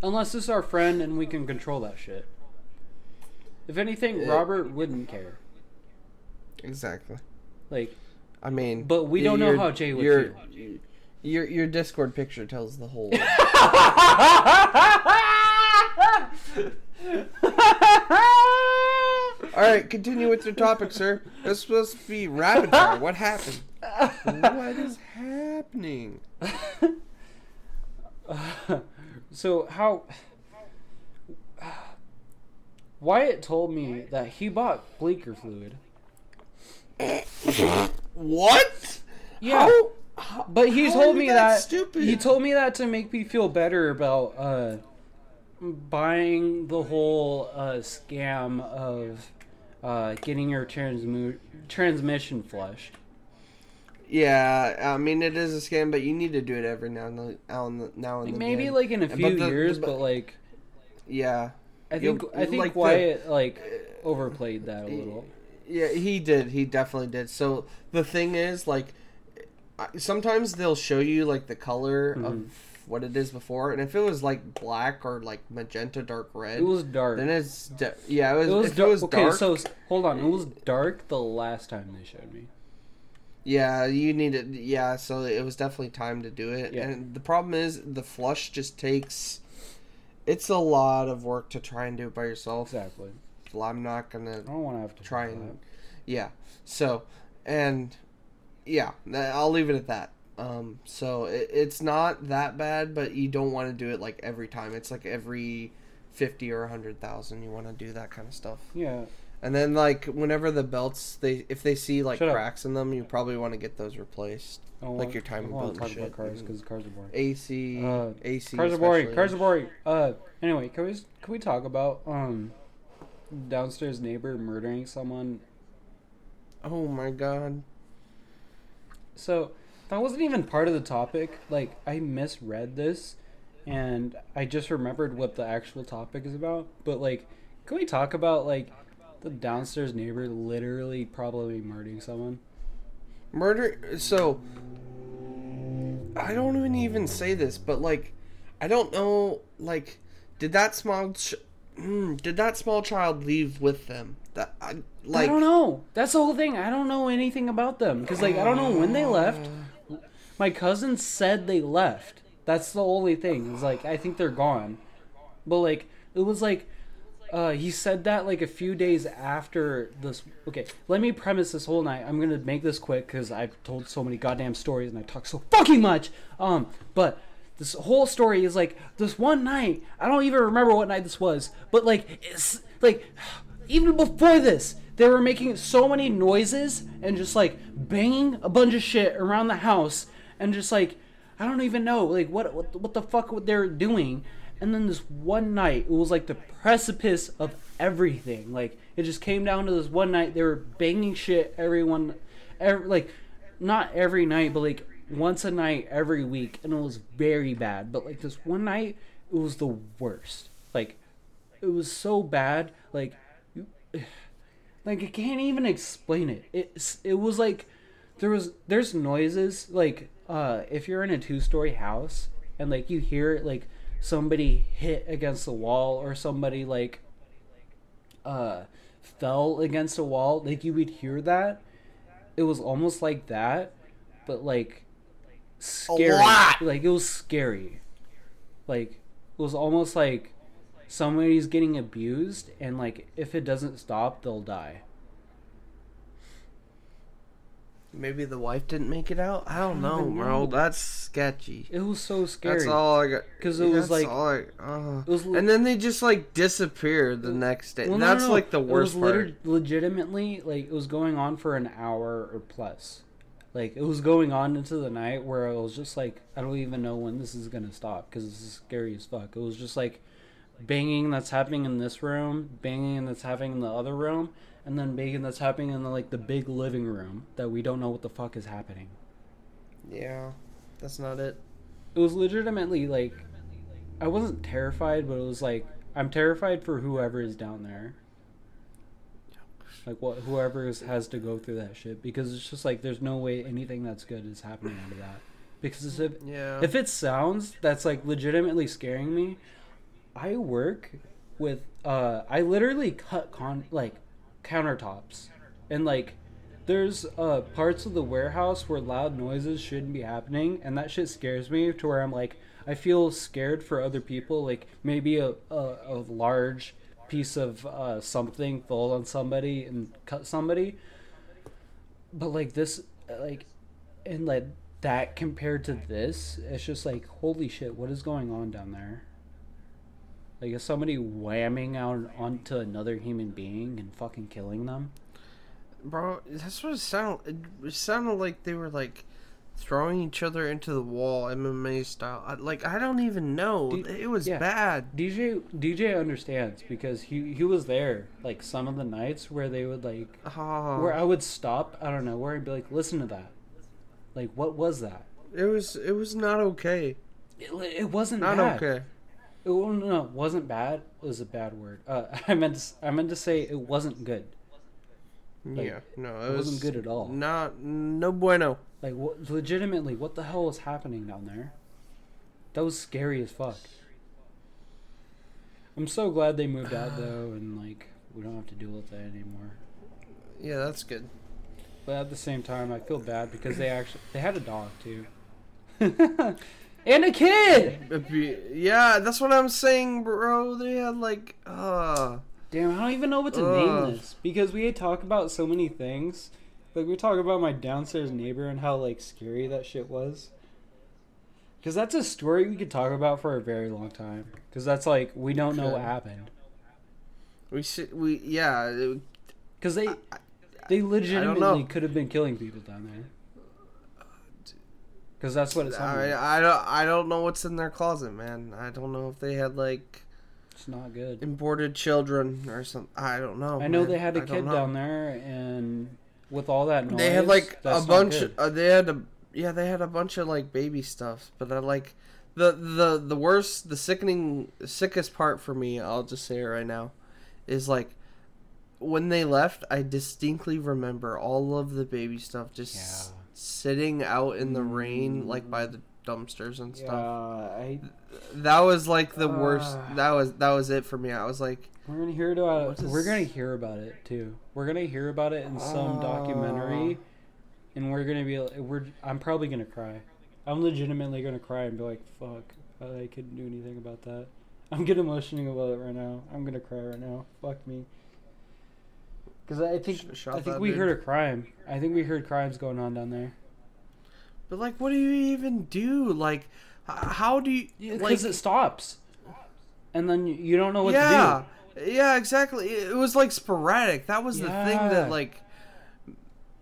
unless it's our friend and we can control that shit. If anything. Robert wouldn't care. exactly. Like, I mean, But we don't know how Jay would Your your Discord picture tells the whole. right, continue with your topic, sir. This is supposed to be rapid fire. What happened? What is happening? so how Wyatt told me that he bought bleaker fluid. What? Yeah. How- how- But he told me that stupid. he told me that to make me feel better about uh buying the whole uh scam of uh getting your transmu- transmission flushed. Yeah, I mean it is a scam, but you need to do it every now and then. Now and now and Like then. maybe like in a But few the- years, but- but like yeah, I think You'll- I think like the- Wyatt like overplayed that a little. Yeah, he did. He definitely did. So the thing is, like, sometimes they'll show you like the color Mhm. of what it is before, and if it was like black or like magenta, dark red, It was dark. then it's de- yeah. It was. It was, if dark. it was okay, dark, so hold on. It was dark the last time they showed me. yeah, you need it. Yeah, so it was definitely time to do it. Yeah. And the problem is, the flush just takes. It's a lot of work to try and do it by yourself. Exactly. Well, I'm not gonna I don't want to have to try and yeah so and yeah i'll leave it at that um so it, it's not that bad but you don't want to do it like every time it's like every 50 or a 100000 you want to do that kind of stuff. Yeah. and then like whenever the belts they if they see like Shut up. cracks in them you probably want to get those replaced I don't Like want- your timing I don't want belt to and talk about cars because cars are boring. ac Uh, ac Cars are boring. especially. Cars are boring. Uh, anyway, can we can we talk about um downstairs neighbor murdering someone? oh my god So that wasn't even part of the topic. Like I misread this, and I just remembered what the actual topic is about. But like, can we talk about like the downstairs neighbor literally probably murdering someone? murder so i don't even even say this but like i don't know like did that small ch- mm, did that small child leave with them that I, like I don't know. That's the whole thing. I don't know anything about them because like I don't know when they left. My cousin said they left. That's the only thing. Is like I think they're gone. But like it was like uh he said that like a few days after this okay let me premise this whole night i'm gonna make this quick because i've told so many goddamn stories and i talk so fucking much um but this whole story is like this one night i don't even remember what night this was but like it's like even before this they were making so many noises and just like banging a bunch of shit around the house and just like I don't even know like what what, what the fuck what they're doing. And then this one night, it was like the precipice of everything. Like it just came down to this one night. They were banging shit. Everyone, every, like not every night, but like once a night every week, and it was very bad. But like this one night, it was the worst. Like it was so bad. Like like I can't even explain it. It's it was like there was there's noises like uh if you're in a two story house and like you hear like somebody hit against the wall or somebody like uh fell against a wall like you would hear that. It was almost like that but like scary. like it was scary. Like it was almost like somebody's getting abused and like if it doesn't stop they'll die maybe the wife didn't make it out? I don't, I don't know bro. that's sketchy. It was so scary. that's all i got. 'Cause it was like- all uh. it was and then they just like disappeared the next day. Well, no, that's no, no. like the worst it was part. legitimately like it was going on for an hour or plus. Like it was going on into the night where i was just like i don't even know when this is gonna stop because this is scary as fuck. It was just like banging that's happening in this room banging that's happening in the other room and then banging that's happening in the like the big living room that we don't know what the fuck is happening yeah that's not it it was legitimately like I wasn't terrified, but it was like I'm terrified for whoever is down there. Like what whoever is, has to go through that shit because it's just like there's no way anything that's good is happening out of that. Because if Yeah. if it sounds that's like legitimately scaring me, I work with uh I literally cut con like countertops. And like there's uh parts of the warehouse where loud noises shouldn't be happening and that shit scares me to where I'm like I feel scared for other people. Like maybe a a, a large piece of uh something fall on somebody and cut somebody. But like this like and like that compared to this it's just like holy shit what is going on down there like is somebody whamming out onto another human being and fucking killing them Bro, that's what it sounded. It sounded like they were like throwing each other into the wall, MMA style. I, like I don't even know. Dude, it was yeah. bad. dj dj understands because he he was there like some of the nights where they would like Oh, where i would stop i don't know where i'd be like listen to that like what was that it was it was not okay. it, it wasn't Not bad. okay. It, well, no, wasn't bad. It was a bad word. Uh, I meant to, I meant to say it wasn't good. Like, yeah, no, it, It was wasn't good at all. Not no bueno. Like, what, legitimately, what the hell is happening down there? That was scary as fuck. I'm so glad they moved out though, and like we don't have to deal with that anymore. Yeah, that's good. But at the same time, I feel bad because they actually they had a dog too, and a kid. Yeah, that's what I'm saying, bro. They had like, uh, Damn, I don't even know what to Ugh. name this because we had talked about so many things. Like we talk about my downstairs neighbor and how like scary that shit was. Because that's a story we could talk about for a very long time. Because that's like we don't know what happened. we should, we, yeah, Because they I- they legitimately could have been killing people down there. Because that's what it's. sounded. I, I don't, I don't know what's in their closet, man. I don't know if they had like It's not good. imported children or something. I don't know. I know man. they had a I kid down there, and with all that noise, They had like a bunch. good. Uh, they had a yeah. They had a bunch of like baby stuff, but I like the the the worst, the sickening, sickest part for me. I'll just say it right now, is like when they left. I distinctly remember all of the baby stuff just Yeah. Sitting out in the rain, like by the dumpsters and Yeah, stuff. I That was like the worst. Ah. That was that was it for me. I was like, We're gonna hear about What it. is- We're gonna hear about it too. We're gonna hear about it in some Ah. documentary, and we're gonna be. We're. I'm probably gonna cry. I'm legitimately gonna cry and be like, "Fuck, I couldn't do anything about that." I'm getting emotional about it right now. I'm gonna cry right now. Fuck me. Because I think Sh- I think we dude. heard a crime. I think we heard crimes going on down there. but like, what do you even do? Like, how do you Because like? it stops, and then you- don't know what yeah, to do. yeah, exactly. It was like sporadic. That was the thing that like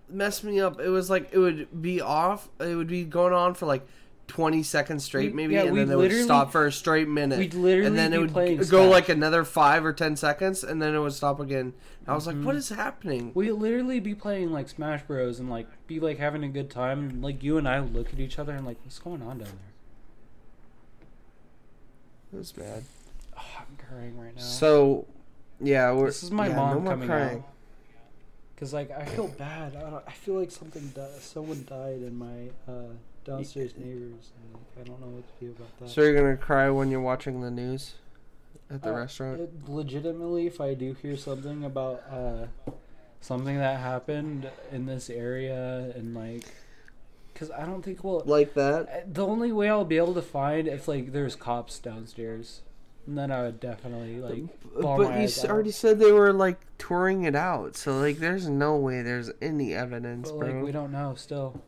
messed me up. It was like it would be off. It would be going on for like. 20 seconds straight maybe yeah, and then it would stop for a straight minute we'd literally and then it would go like another five or ten seconds and then it would stop again i was Mhm. like what is happening We'd literally be playing like Smash Bros and like be like having a good time. And, like you and I would look at each other and like, what's going on down there? it was bad Oh, I'm crying right now. so yeah we're, this is my yeah, mom no coming crying. out. Cause like I feel bad. I, don't, I feel like something di- someone died in my uh, downstairs neighbors. And, like, I don't know what to do about that. so you're gonna cry when you're watching the news at the Uh, restaurant It, legitimately, if I do hear something about uh, something that happened in this area and like, cause I don't think well, like that Uh, The only way I'll be able to find if like there's cops downstairs, and then I would definitely like. bawl but you s- out. already said they were like touring it out so like there's no way there's any evidence But bro like we don't know still.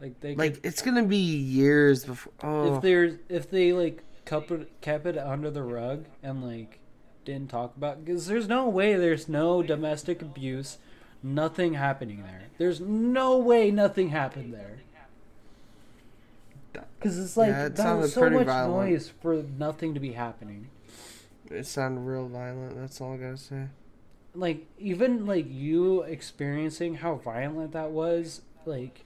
Like they like could, it's gonna be years before oh if there's if they like kept it kept it under the rug and like didn't talk about because there's no way there's no domestic abuse, nothing happening there. There's no way nothing happened there. Because it's like Yeah, it that was so much violent. noise for nothing to be happening. it sounded real violent that's all i gotta say like even like you experiencing how violent that was like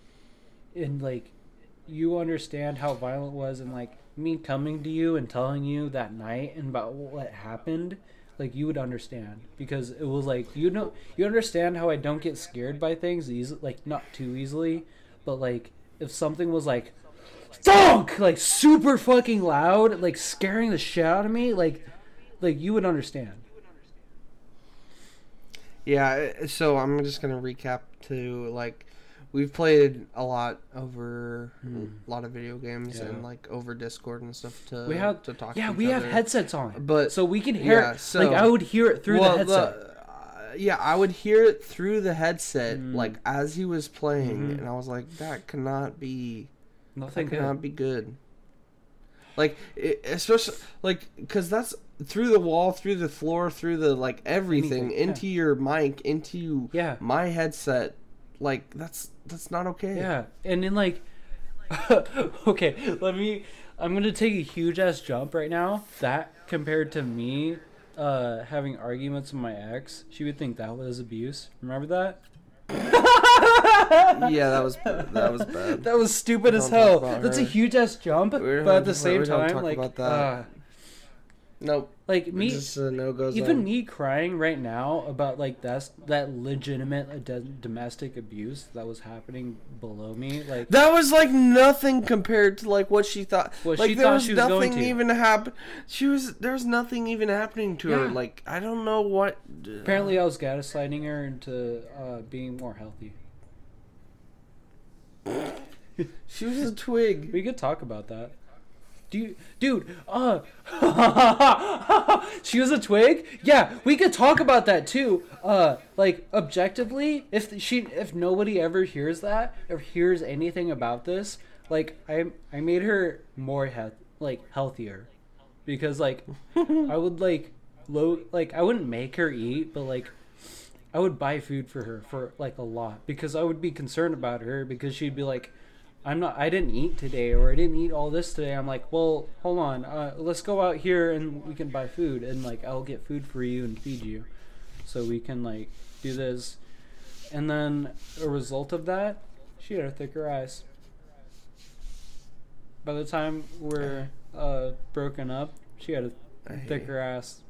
and like you understand how violent was and like me coming to you and telling you that night and about what happened, like you would understand because it was like you know you understand how I don't get scared by things easily, like not too easily, but like if something was like thunk like super fucking loud, like scaring the shit out of me, like like you would understand. Yeah, so I'm just gonna recap to like we've played a lot over a lot of video games Hmm. Yeah. and like over Discord and stuff to We have to talk. yeah, to each we have other. headsets on, But- so we can hear. yeah, it. so- like I would hear it through Well, the headset. uh, yeah, I would hear it through the headset Mm. like as he was playing, Mhm. and I was like, that cannot be Nothing that good. cannot be good. Like it, especially like because that's through the wall, through the floor, through the like everything Anything, yeah. into your mic, into Yeah. my headset. Like that's that's not okay. Yeah, and then like, okay, let me. I'm gonna take a huge ass jump right now. That compared to me uh, having arguments with my ex, she would think that was abuse. Remember that? yeah, that was that was bad. That was stupid as hell. That's a huge ass jump, We but at the same time, like, about that. uh, Nope. like me, just no go even me crying right now about like that's that legitimate uh, do- domestic abuse that was happening below me. Like, That was like nothing compared to like what she thought. What like she there thought was she was going nothing to. even happen. She was there was nothing even happening to her. Like I don't know what. apparently, I was gaslighting her into uh, being more healthy. she was a twig. We could talk about that. You, dude? Uh, she was a twig. Yeah, we could talk about that too. Uh, like objectively, if she, if nobody ever hears that or hears anything about this, like I, I made her more health, like healthier, because like I would like low, like I wouldn't make her eat, but like I would buy food for her for like a lot because I would be concerned about her because she'd be like, I'm not, I didn't eat today or I didn't eat all this today. I'm like, well, hold on, uh, let's go out here and we can buy food and like I'll get food for you and feed you, so we can like do this. And then a result of that, she had a thicker eyes. By the time we're uh, broken up, she had a thicker ass.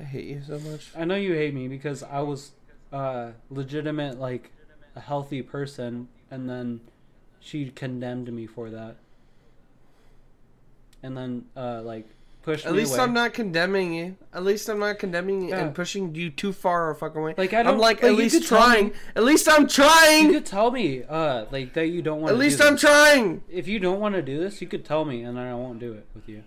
I hate you so much. I know you hate me because I was uh, legitimate, like a healthy person, and then she condemned me for that, and then uh, like pushed At me least away. I'm not condemning you. At least I'm not condemning you Yeah. and pushing you too far a fucking way. Like, I don't- I'm like like, at you least could tell trying. me- At least I'm trying you trying. could tell me uh, like that you don't want. At least I'm trying. If you don't want to do this, you could tell me, and then I won't do it with you.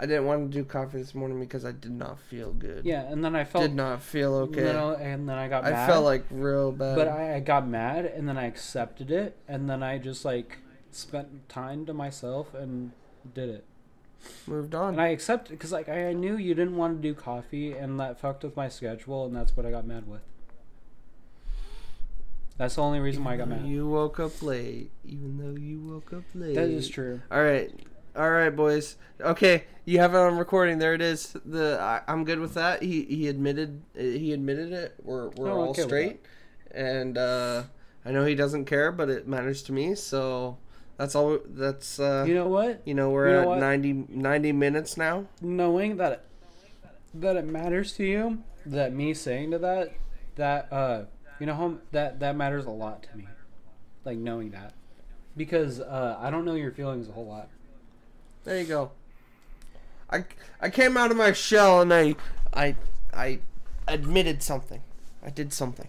I didn't want to do coffee this morning because I did not feel good. Yeah, and then I felt. Did not feel okay. and then I- and then I got I mad. felt like real bad. But I, I got mad and then I accepted it and then I just like spent time to myself and did it. moved on. And I accepted because like I knew you didn't want to do coffee and that fucked with my schedule and that's what I got mad with. That's the only reason why I got mad. You woke up late, even though you woke up late. That is true. All right, all right, boys. Okay, you have it on recording. There it is. The I, I'm good with that. He he admitted he admitted it. We're we're Oh, all okay straight, and uh, I know he doesn't care, but it matters to me. So that's all. That's uh, You know what? you know we're you know at what? 90, 90 minutes now. Knowing that that it matters to you, that me saying to that, that uh, you know how that that matters a lot to me, like knowing that, because uh, I don't know your feelings a whole lot. There you go. I, I came out of my shell and I I I admitted something. I did something.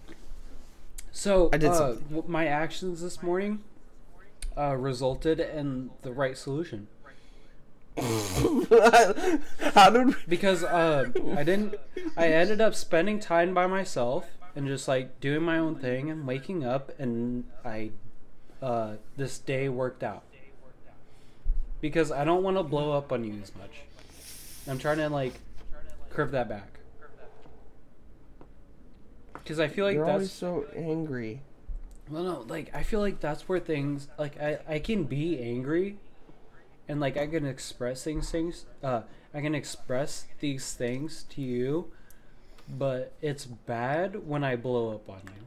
So I did uh, something. my actions this morning uh, resulted in the right solution How did we... because uh, I didn't. I ended up spending time by myself and just like doing my own thing and waking up and I uh, this day worked out because I don't want to blow up on you as much. I'm trying to like curve that back because I feel like You're that's always so angry. Well, no, like I feel like that's where things like I I can be angry, and like I can express things things uh I can express these things to you, but it's bad when I blow up on you.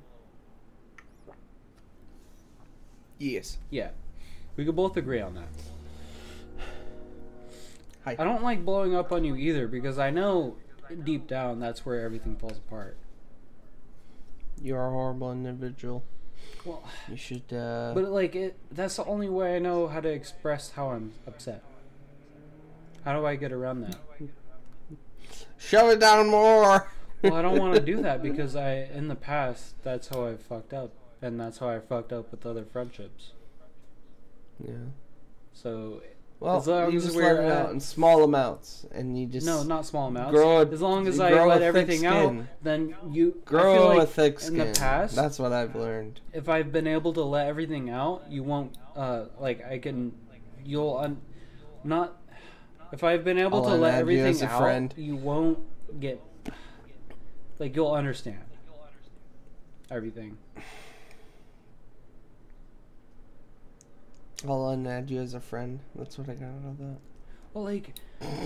Yes. Yeah, we could both agree on that. Hi. I don't like blowing up on you either because I know deep down that's where everything falls apart. You're a horrible individual. Well, You should. uh... but like it that's the only way I know how to express how I'm upset. How do I get around that? Shove it down more. Well, I don't want to do that because I in the past that's how I fucked up and that's how I fucked up with other friendships. Yeah. So Well, As long you as just we're let it out in small amounts, and you just no, not small amounts. grow a- as long as I grow let a thick everything out, skin. then you I grow feel a like thick in the past- That's what I've learned. if I've been able to let everything out, you won't uh like I can you'll un not if I've been able I'll to let you everything as a out, friend. you won't get like you'll understand everything. I'll unadd you as a friend. That's what I got out of that. Well, like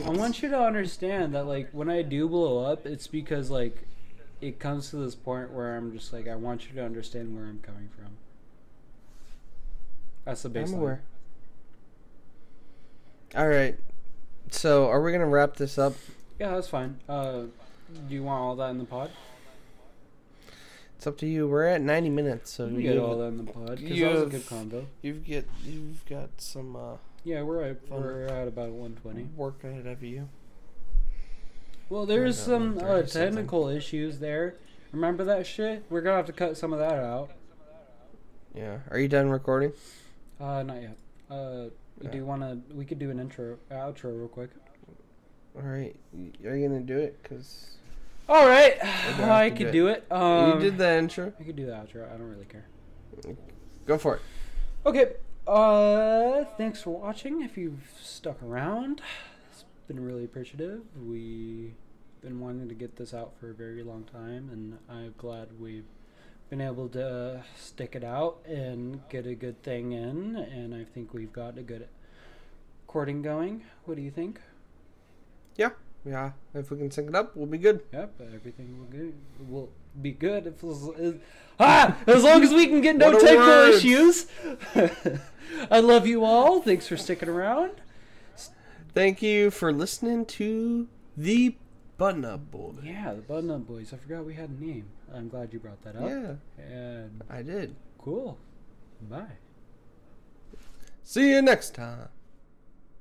I want you to understand that like when I do blow up, it's because like it comes to this point where I'm just like I want you to understand where I'm coming from. That's the baseline. I'm aware. All right. So, are we gonna wrap this up? Yeah, that's fine. Uh, do you want all that in the pod? It's up to you. We're at 90 minutes, so We you get all that in the pod because that was a good convo. You've get you've got some uh, Yeah, we're at we're at about 120. work ahead of you. Well, there's some uh, 130 something. technical issues there. Remember that shit? We're gonna have to cut some of that out. Yeah. Are you done recording? Uh, not yet. Uh, Yeah. do you want to? We could do an intro, outro, real quick. All right. Are you gonna do it? Cause All right, I could do do it. Um, you did the intro. I could do the outro. I don't really care. Go for it. Okay. Uh, thanks for watching. If you've stuck around, it's been really appreciative. We've been wanting to get this out for a very long time, and I'm glad we've been able to stick it out and get a good thing in. And I think we've got a good recording going. What do you think? Yeah. Yeah, if we can sync it up, we'll be good. Yep, everything will good. Will be good if ah, as long as we can get no technical issues. I love you all. Thanks for sticking around. Thank you for listening to the Button Up Boy. Yeah, the Button Up Boys. I forgot we had a name. I'm glad you brought that up. Yeah, And I did. cool. Bye. See you next time.